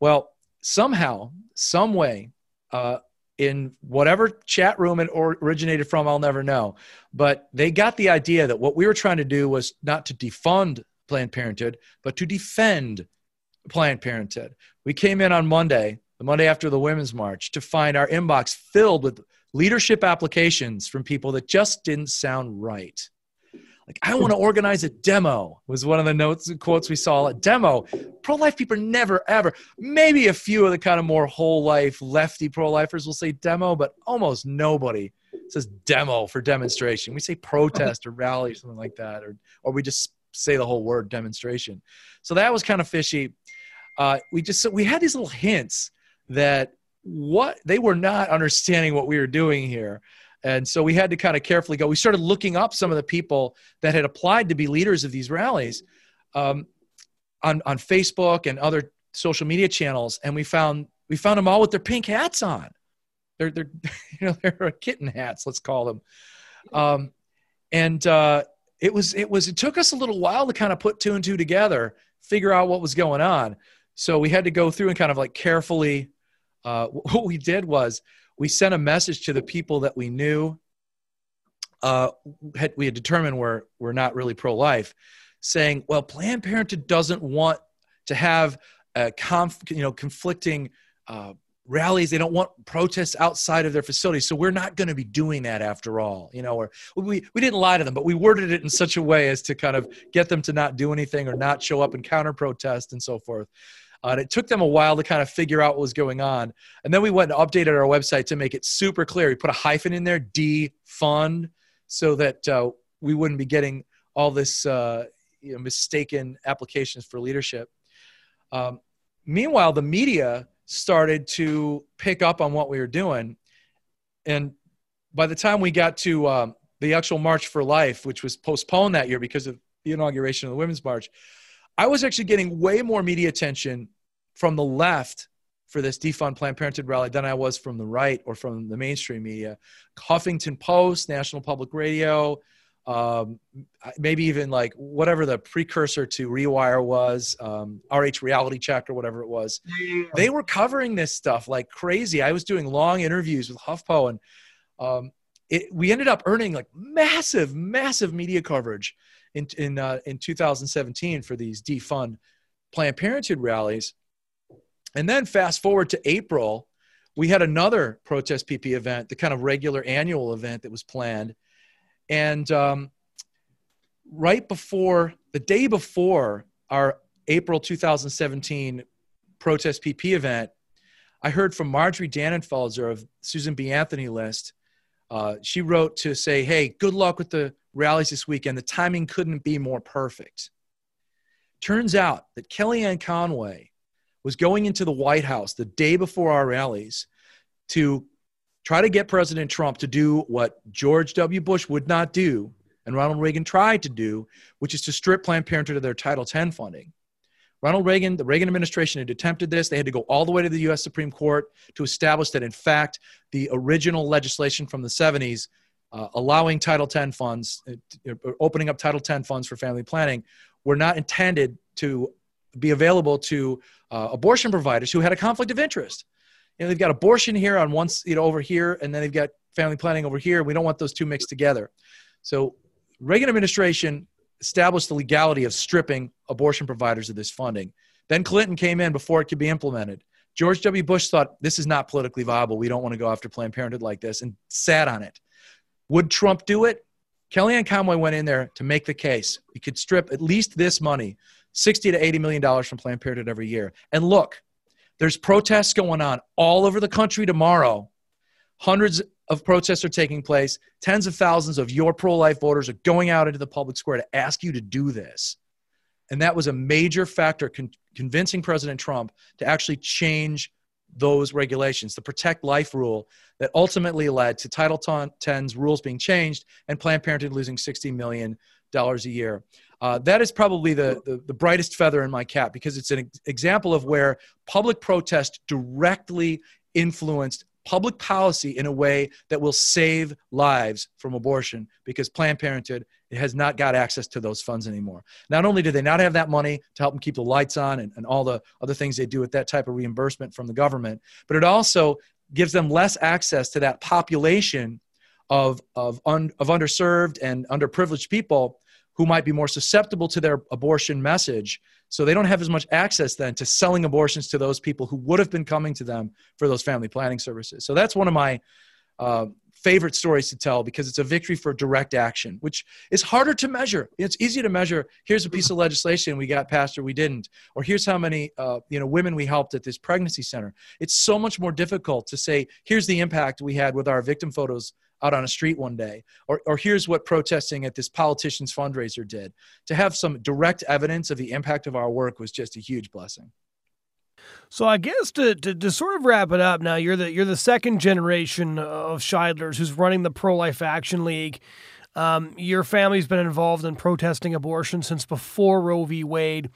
[SPEAKER 2] Well, somehow, some way, uh, in whatever chat room it originated from, I'll never know. But they got the idea that what we were trying to do was not to defund Planned Parenthood, but to defend Planned Parenthood. We came in on Monday, the Monday after the Women's March, to find our inbox filled with leadership applications from people that just didn't sound right. Like, I want to organize a demo, was one of the notes and quotes we saw. A demo. Pro life people never, ever, maybe a few of the kind of more whole life, lefty pro lifers will say demo, but almost nobody says demo for demonstration. We say protest or rally or something like that, or, or we just say the whole word demonstration. So that was kind of fishy. Uh, we just we had these little hints that what they were not understanding what we were doing here. And so we had to kind of carefully go. We started looking up some of the people that had applied to be leaders of these rallies um, on, on facebook and other social media channels. And we found we found them all with their pink hats on. They're they're you know they're kitten hats let's call them. Um, and uh, it was it was it took us a little while to kind of put two and two together figure out what was going on so we had to go through and kind of like carefully. Uh, what we did was we sent a message to the people that we knew uh, had, we had determined were were not really pro life, saying, "Well, Planned Parenthood doesn't want to have a conf, you know conflicting." Uh, rallies they don't want protests outside of their facilities so we're not going to be doing that after all you know or we, we didn't lie to them but we worded it in such a way as to kind of get them to not do anything or not show up and counter protest and so forth uh, and it took them a while to kind of figure out what was going on. And then we went and updated our website to make it super clear. We put a hyphen in there, defund, so that uh, we wouldn't be getting all this uh, you know, mistaken applications for leadership. Um, meanwhile, the media started to pick up on what we were doing. And by the time we got to um, the actual March for Life, which was postponed that year because of the inauguration of the Women's March, I was actually getting way more media attention from the left for this defund Planned Parenthood rally than I was from the right or from the mainstream media. Huffington Post, National Public Radio, um, maybe even like whatever the precursor to Rewire was, um, RH Reality Check or whatever it was. Yeah. They were covering this stuff like crazy. I was doing long interviews with HuffPo, and um, it, we ended up earning like massive, massive media coverage in in uh, in 2017 for these defund Planned Parenthood rallies. And then fast forward to April, we had another protest PP event, the kind of regular annual event that was planned. And um, right before, the day before our April 2017 protest PP event, I heard from Marjorie Dannenfelser of Susan B. Anthony list. Uh, she wrote to say, hey, good luck with the rallies this weekend. The timing couldn't be more perfect. Turns out that Kellyanne Conway was going into the White House the day before our rallies to try to get President Trump to do what George W. Bush would not do and Ronald Reagan tried to do, which is to strip Planned Parenthood of their Title X funding. Ronald Reagan, the Reagan administration had attempted this. They had to go all the way to the US Supreme Court to establish that, in fact, the original legislation from the 70s uh, allowing Title X funds, uh, opening up Title X funds for family planning, were not intended to be available to uh, abortion providers who had a conflict of interest. You know, they've got abortion here on one, you know, over here, and then they've got family planning over here. We don't want those two mixed together. So, Reagan administration established the legality of stripping abortion providers of this funding. Then Clinton came in before it could be implemented. George W. Bush thought this is not politically viable. We don't want to go after Planned Parenthood like this and sat on it. Would Trump do it? Kellyanne Conway went in there to make the case. He could strip at least this money 60 to 80 million dollars from Planned Parenthood every year. And look, there's protests going on all over the country tomorrow. Hundreds of protests are taking place. Tens of thousands of your pro life voters are going out into the public square to ask you to do this. And that was a major factor con- convincing President Trump to actually change those regulations, the Protect Life rule that ultimately led to Title X's rules being changed and Planned Parenthood losing $60 million a year. Uh, that is probably the, the, the, brightest feather in my cap because it's an example of where public protest directly influenced public policy in a way that will save lives from abortion because Planned Parenthood has not got access to those funds anymore. Not only do they not have that money to help them keep the lights on and, and all the other things they do with that type of reimbursement from the government, but it also gives them less access to that population of, of, un, of underserved and underprivileged people who might be more susceptible to their abortion message. So they don't have as much access then to selling abortions to those people who would have been coming to them for those family planning services. So that's one of my uh, favorite stories to tell because it's a victory for direct action, which is harder to measure. It's easy to measure. Here's a piece of legislation we got passed or we didn't, or here's how many uh, you know women we helped at this pregnancy center. It's so much more difficult to say here's the impact we had with our victim photos out on a street one day or, or here's what protesting at this politician's fundraiser did to have some direct evidence of the impact of our work was just a huge blessing
[SPEAKER 1] so I guess to, to, to, sort of wrap it up now, you're the you're the second generation of Scheidlers who's running the Pro Life Action League. Um, your family's been involved in protesting abortion since before Roe v. Wade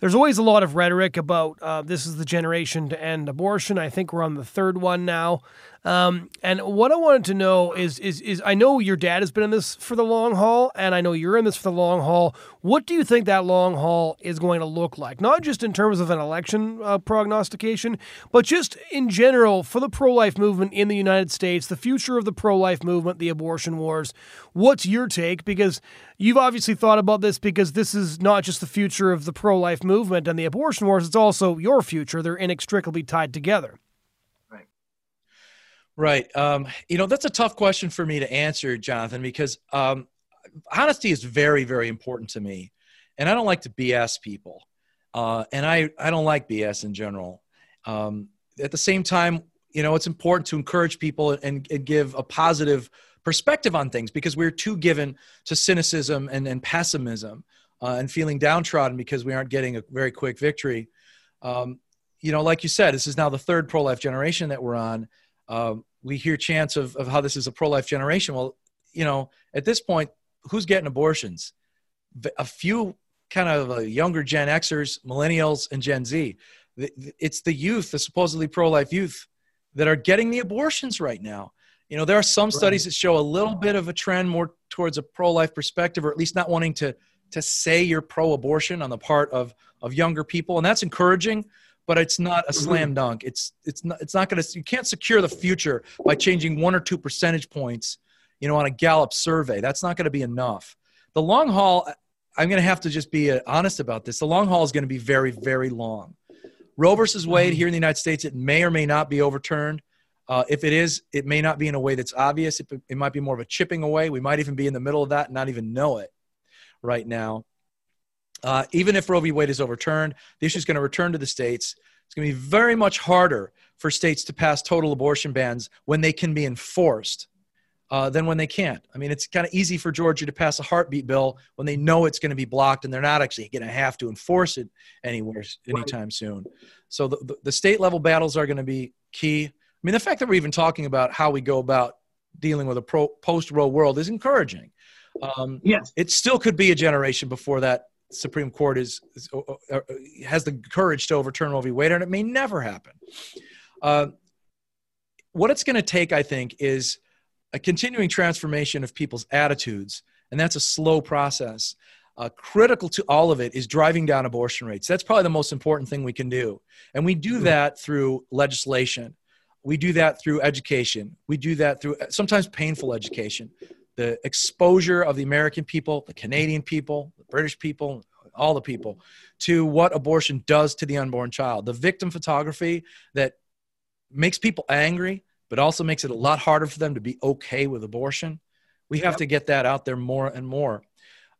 [SPEAKER 1] there's always a lot of rhetoric about uh, this is the generation to end abortion. I think we're on the third one now. Um, and what I wanted to know is, is, is I know your dad has been in this for the long haul, and I know you're in this for the long haul. What do you think that long haul is going to look like? Not just in terms of an election uh, prognostication, but just in general for the pro life movement in the United States, the future of the pro life movement, the abortion wars. What's your take? Because you've obviously thought about this because this is not just the future of the pro life movement and the abortion wars, it's also your future. They're inextricably tied together.
[SPEAKER 2] Right. Um, you know, that's a tough question for me to answer, Jonathon, because um, honesty is very, very important to me. And I don't like to BS people. Uh, and I, I don't like BS in general. Um, at the same time, you know, it's important to encourage people and, and give a positive perspective on things because we're too given to cynicism and, and pessimism uh, and feeling downtrodden because we aren't getting a very quick victory. Um, you know, like you said, this is now the third pro life generation that we're on. Um, we hear chants of, of how this is a pro life generation. Well, you know, at this point, who's getting abortions? A few kind of uh, younger Gen Xers, millennials, and Gen Z. It's the youth, the supposedly pro life youth, that are getting the abortions right now. You know, there are some studies that show a little bit of a trend more towards a pro life perspective, or at least not wanting to, to say you're pro abortion on the part of, of younger people. And that's encouraging but it's not a slam mm-hmm. dunk. It's it's not it's not going to you can't secure the future by changing one or two percentage points, you know, on a Gallup survey. That's not going to be enough. The long haul, I'm going to have to just be uh, honest about this. The long haul is going to be very very long. Roe versus Wade mm-hmm. here in the United States, it may or may not be overturned. Uh, if it is, it may not be in a way that's obvious. It, it might be more of a chipping away. We might even be in the middle of that and not even know it right now. Uh, even if Roe v. Wade is overturned, the issue is going to return to the states. It's going to be very much harder for states to pass total abortion bans when they can be enforced uh, than when they can't. I mean, it's kind of easy for Georgia to pass a heartbeat bill when they know it's going to be blocked and they're not actually going to have to enforce it anywhere anytime soon. So the, the, the state level battles are going to be key. I mean, the fact that we're even talking about how we go about dealing with a pro, post Roe world is encouraging. Um, yes, it still could be a generation before that Supreme Court is, is uh, uh, uh, has the courage to overturn Roe v. Wade, and it may never happen. Uh, what it's going to take, I think, is a continuing transformation of people's attitudes, and that's a slow process. Uh, critical to all of it is driving down abortion rates. That's probably the most important thing we can do, and we do that through legislation. We do that through education. We do that through sometimes painful education the exposure of the American people, the Canadian people, the British people, all the people to what abortion does to the unborn child. The victim photography that makes people angry, but also makes it a lot harder for them to be okay with abortion. We have yep. to get that out there more and more.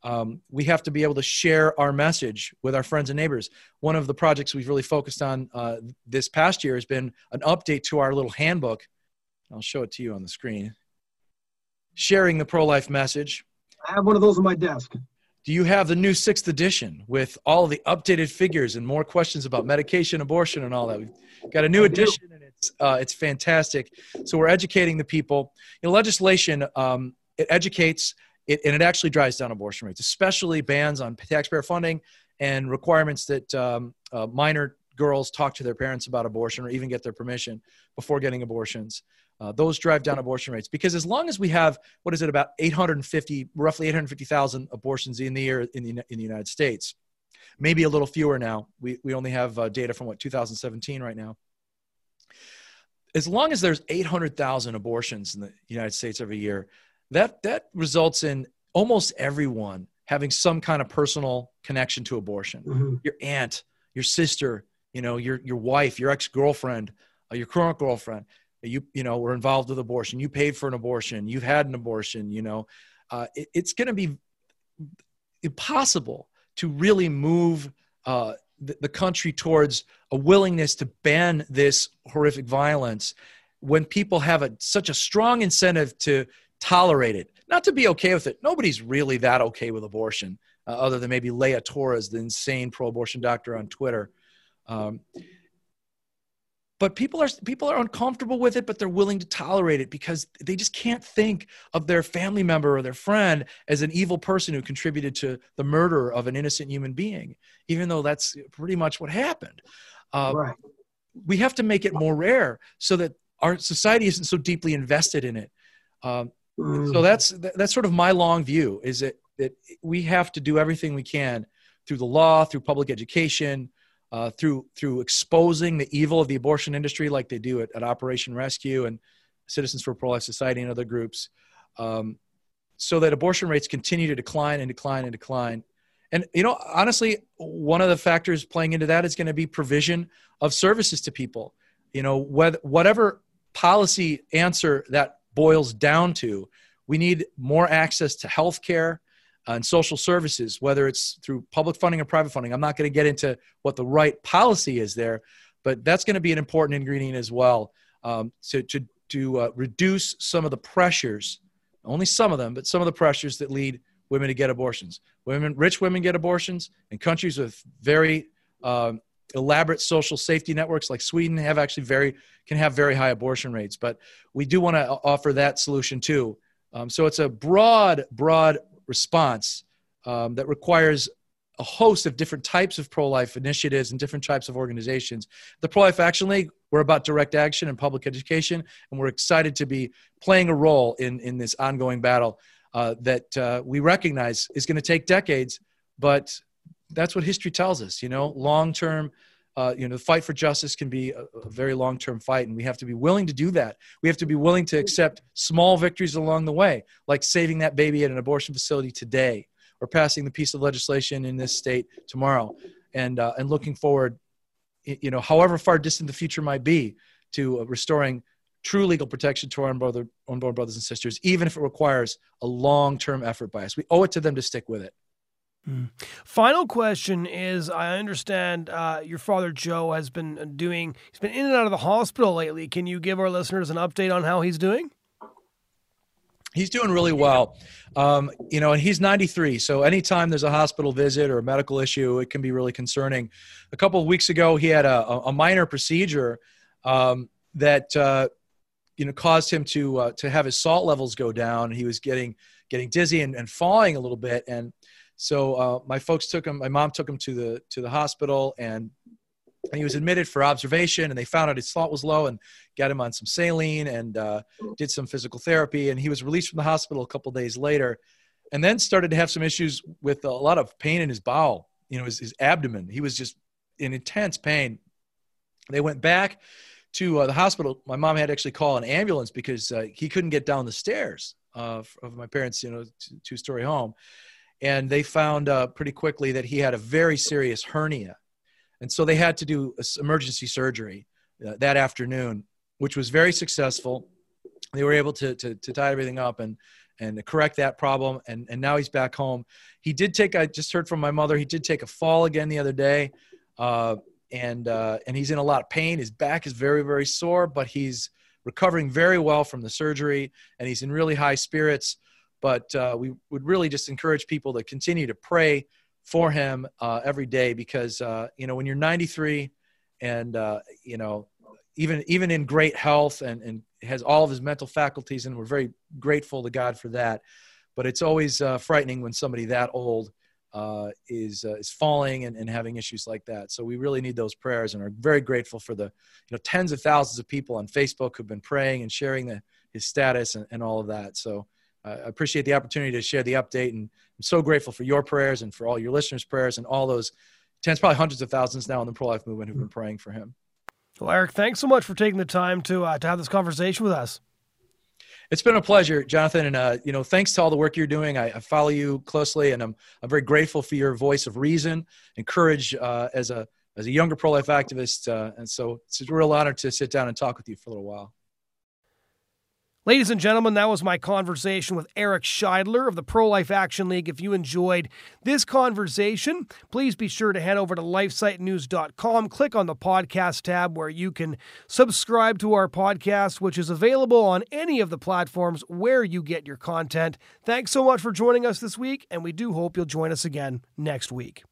[SPEAKER 2] Um, we have to be able to share our message with our friends and neighbors. One of the projects we've really focused on uh, this past year has been an update to our little handbook. I'll show it to you on the screen sharing the pro life message.
[SPEAKER 3] I have one of those on my desk.
[SPEAKER 2] Do you have the new sixth edition with all the updated figures and more questions about medication, abortion, and all that? We've got a new edition, and it's uh, it's fantastic. So we're educating the people. You know, legislation um, it educates it, and it actually drives down abortion rates, especially bans on taxpayer funding and requirements that um, uh, minor girls talk to their parents about abortion or even get their permission before getting abortions. Uh, those drive down abortion rates. Because as long as we have what is it about 850 roughly 850,000 abortions in the year in the, in the United States maybe a little fewer now. We, we only have uh, data from what 2017 right now. As long as there's 800,000 abortions in the United States every year that that results in almost everyone having some kind of personal connection to abortion. Mm-hmm. your aunt your sister you know your your wife your ex-girlfriend uh, your current girlfriend you you know were involved with abortion you paid for an abortion you've had an abortion you know uh, it, it's going to be impossible to really move uh, the, the country towards a willingness to ban this horrific violence when people have a, such a strong incentive to tolerate it. Not to be okay with it. Nobody's really that okay with abortion uh, other than maybe leah torres the insane pro-abortion doctor on twitter. Um, but people are people are uncomfortable with it but they're willing to tolerate it because they just can't think of their family member or their friend as an evil person who contributed to the murder of an innocent human being even though that's pretty much what happened uh, right. we have to make it more rare so that our society isn't so deeply invested in it um, mm. so that's that's sort of my long view is that, that we have to do everything we can through the law through public education uh, through through exposing the evil of the abortion industry, like they do at, at Operation Rescue and Citizens for Pro Life Society and other groups, um, so that abortion rates continue to decline and decline and decline. And you know, honestly, one of the factors playing into that is going to be provision of services to people. You know, whether, whatever policy answer that boils down to, we need more access to health care and social services, whether it's through public funding or private funding. I'm not going to get into what the right policy is there, but that's going to be an important ingredient as well um, to, to, to uh, reduce some of the pressures, only some of them, but some of the pressures that lead women to get abortions. Women, rich women get abortions, and countries with very um, elaborate social safety networks like Sweden have actually very can have very high abortion rates. But we do want to offer that solution too. Um, so it's a broad, broad response um, that requires a host of different types of pro-life initiatives and different types of organizations. The Pro-Life Action League, we're about direct action and public education, and we're excited to be playing a role in, in this ongoing battle uh, that uh, we recognize is going to take decades, but that's what history tells us. You know, long-term, uh, you know, the fight for justice can be a, a very long-term fight, and we have to be willing to do that. We have to be willing to accept small victories along the way, like saving that baby at an abortion facility today or passing the piece of legislation in this state tomorrow, and uh, and looking forward, you know, however far distant the future might be, to uh, restoring true legal protection to our unborn, unborn brothers and sisters, even if it requires a long-term effort by us. We owe it to them to stick with it.
[SPEAKER 1] Final question is: I understand uh, your father Joe has been doing. He's been in and out of the hospital lately. Can you give our listeners an update on how he's doing?
[SPEAKER 2] He's doing really well. Um, you know, and he's 93. So anytime there's a hospital visit or a medical issue, it can be really concerning. A couple of weeks ago, he had a, a minor procedure um, that uh, you know caused him to uh, to have his salt levels go down. He was getting getting dizzy and, and falling a little bit, and so uh, my folks took him. My mom took him to the to the hospital, and he was admitted for observation and they found out his salt was low and got him on some saline and uh, did some physical therapy and he was released from the hospital a couple days later and then started to have some issues with a lot of pain in his bowel you know his, his abdomen. He was just in intense pain. They went back to uh, the hospital. My mom had to actually call an ambulance because uh, he couldn't get down the stairs of my parents you know two story home and they found uh, pretty quickly that he had a very serious hernia and so they had to do emergency surgery uh, that afternoon, which was very successful. They were able to, to, to tie everything up and, and correct that problem. And, and now he's back home. He did take, I just heard from my mother, he did take a fall again the other day. Uh, and, uh, and he's in a lot of pain. His back is very, very sore, but he's recovering very well from the surgery and he's in really high spirits. But uh, we would really just encourage people to continue to pray for him uh, every day because uh, you know when you're 93 and uh, you know even even in great health and, and has all of his mental faculties and we're very grateful to God for that. But it's always uh, frightening when somebody that old uh, is uh, is falling and, and having issues like that. So we really need those prayers and are very grateful for the you know tens of thousands of people on Facebook who've been praying and sharing the, his status and, and all of that. So I appreciate the opportunity to share the update, and I'm so grateful for your prayers and for all your listeners' prayers and all those tens, probably hundreds of thousands now in the pro life movement who've been praying for him.
[SPEAKER 1] Well, Eric, thanks so much for taking the time to uh, to have this conversation with us.
[SPEAKER 2] It's been a pleasure, Jonathon, and uh, you know, thanks to all the work you're doing. I, I, follow you closely, and I'm I'm very grateful for your voice of reason and courage uh, as a as a younger pro life activist. Uh, and so it's a real honor to sit down and talk with you for a little while.
[SPEAKER 1] Ladies and gentlemen, that was my conversation with Eric Scheidler of the Pro Life Action League. If you enjoyed this conversation, please be sure to head over to lifesitenews.com, click on the podcast tab where you can subscribe to our podcast, which is available on any of the platforms where you get your content. Thanks so much for joining us this week, and we do hope you'll join us again next week.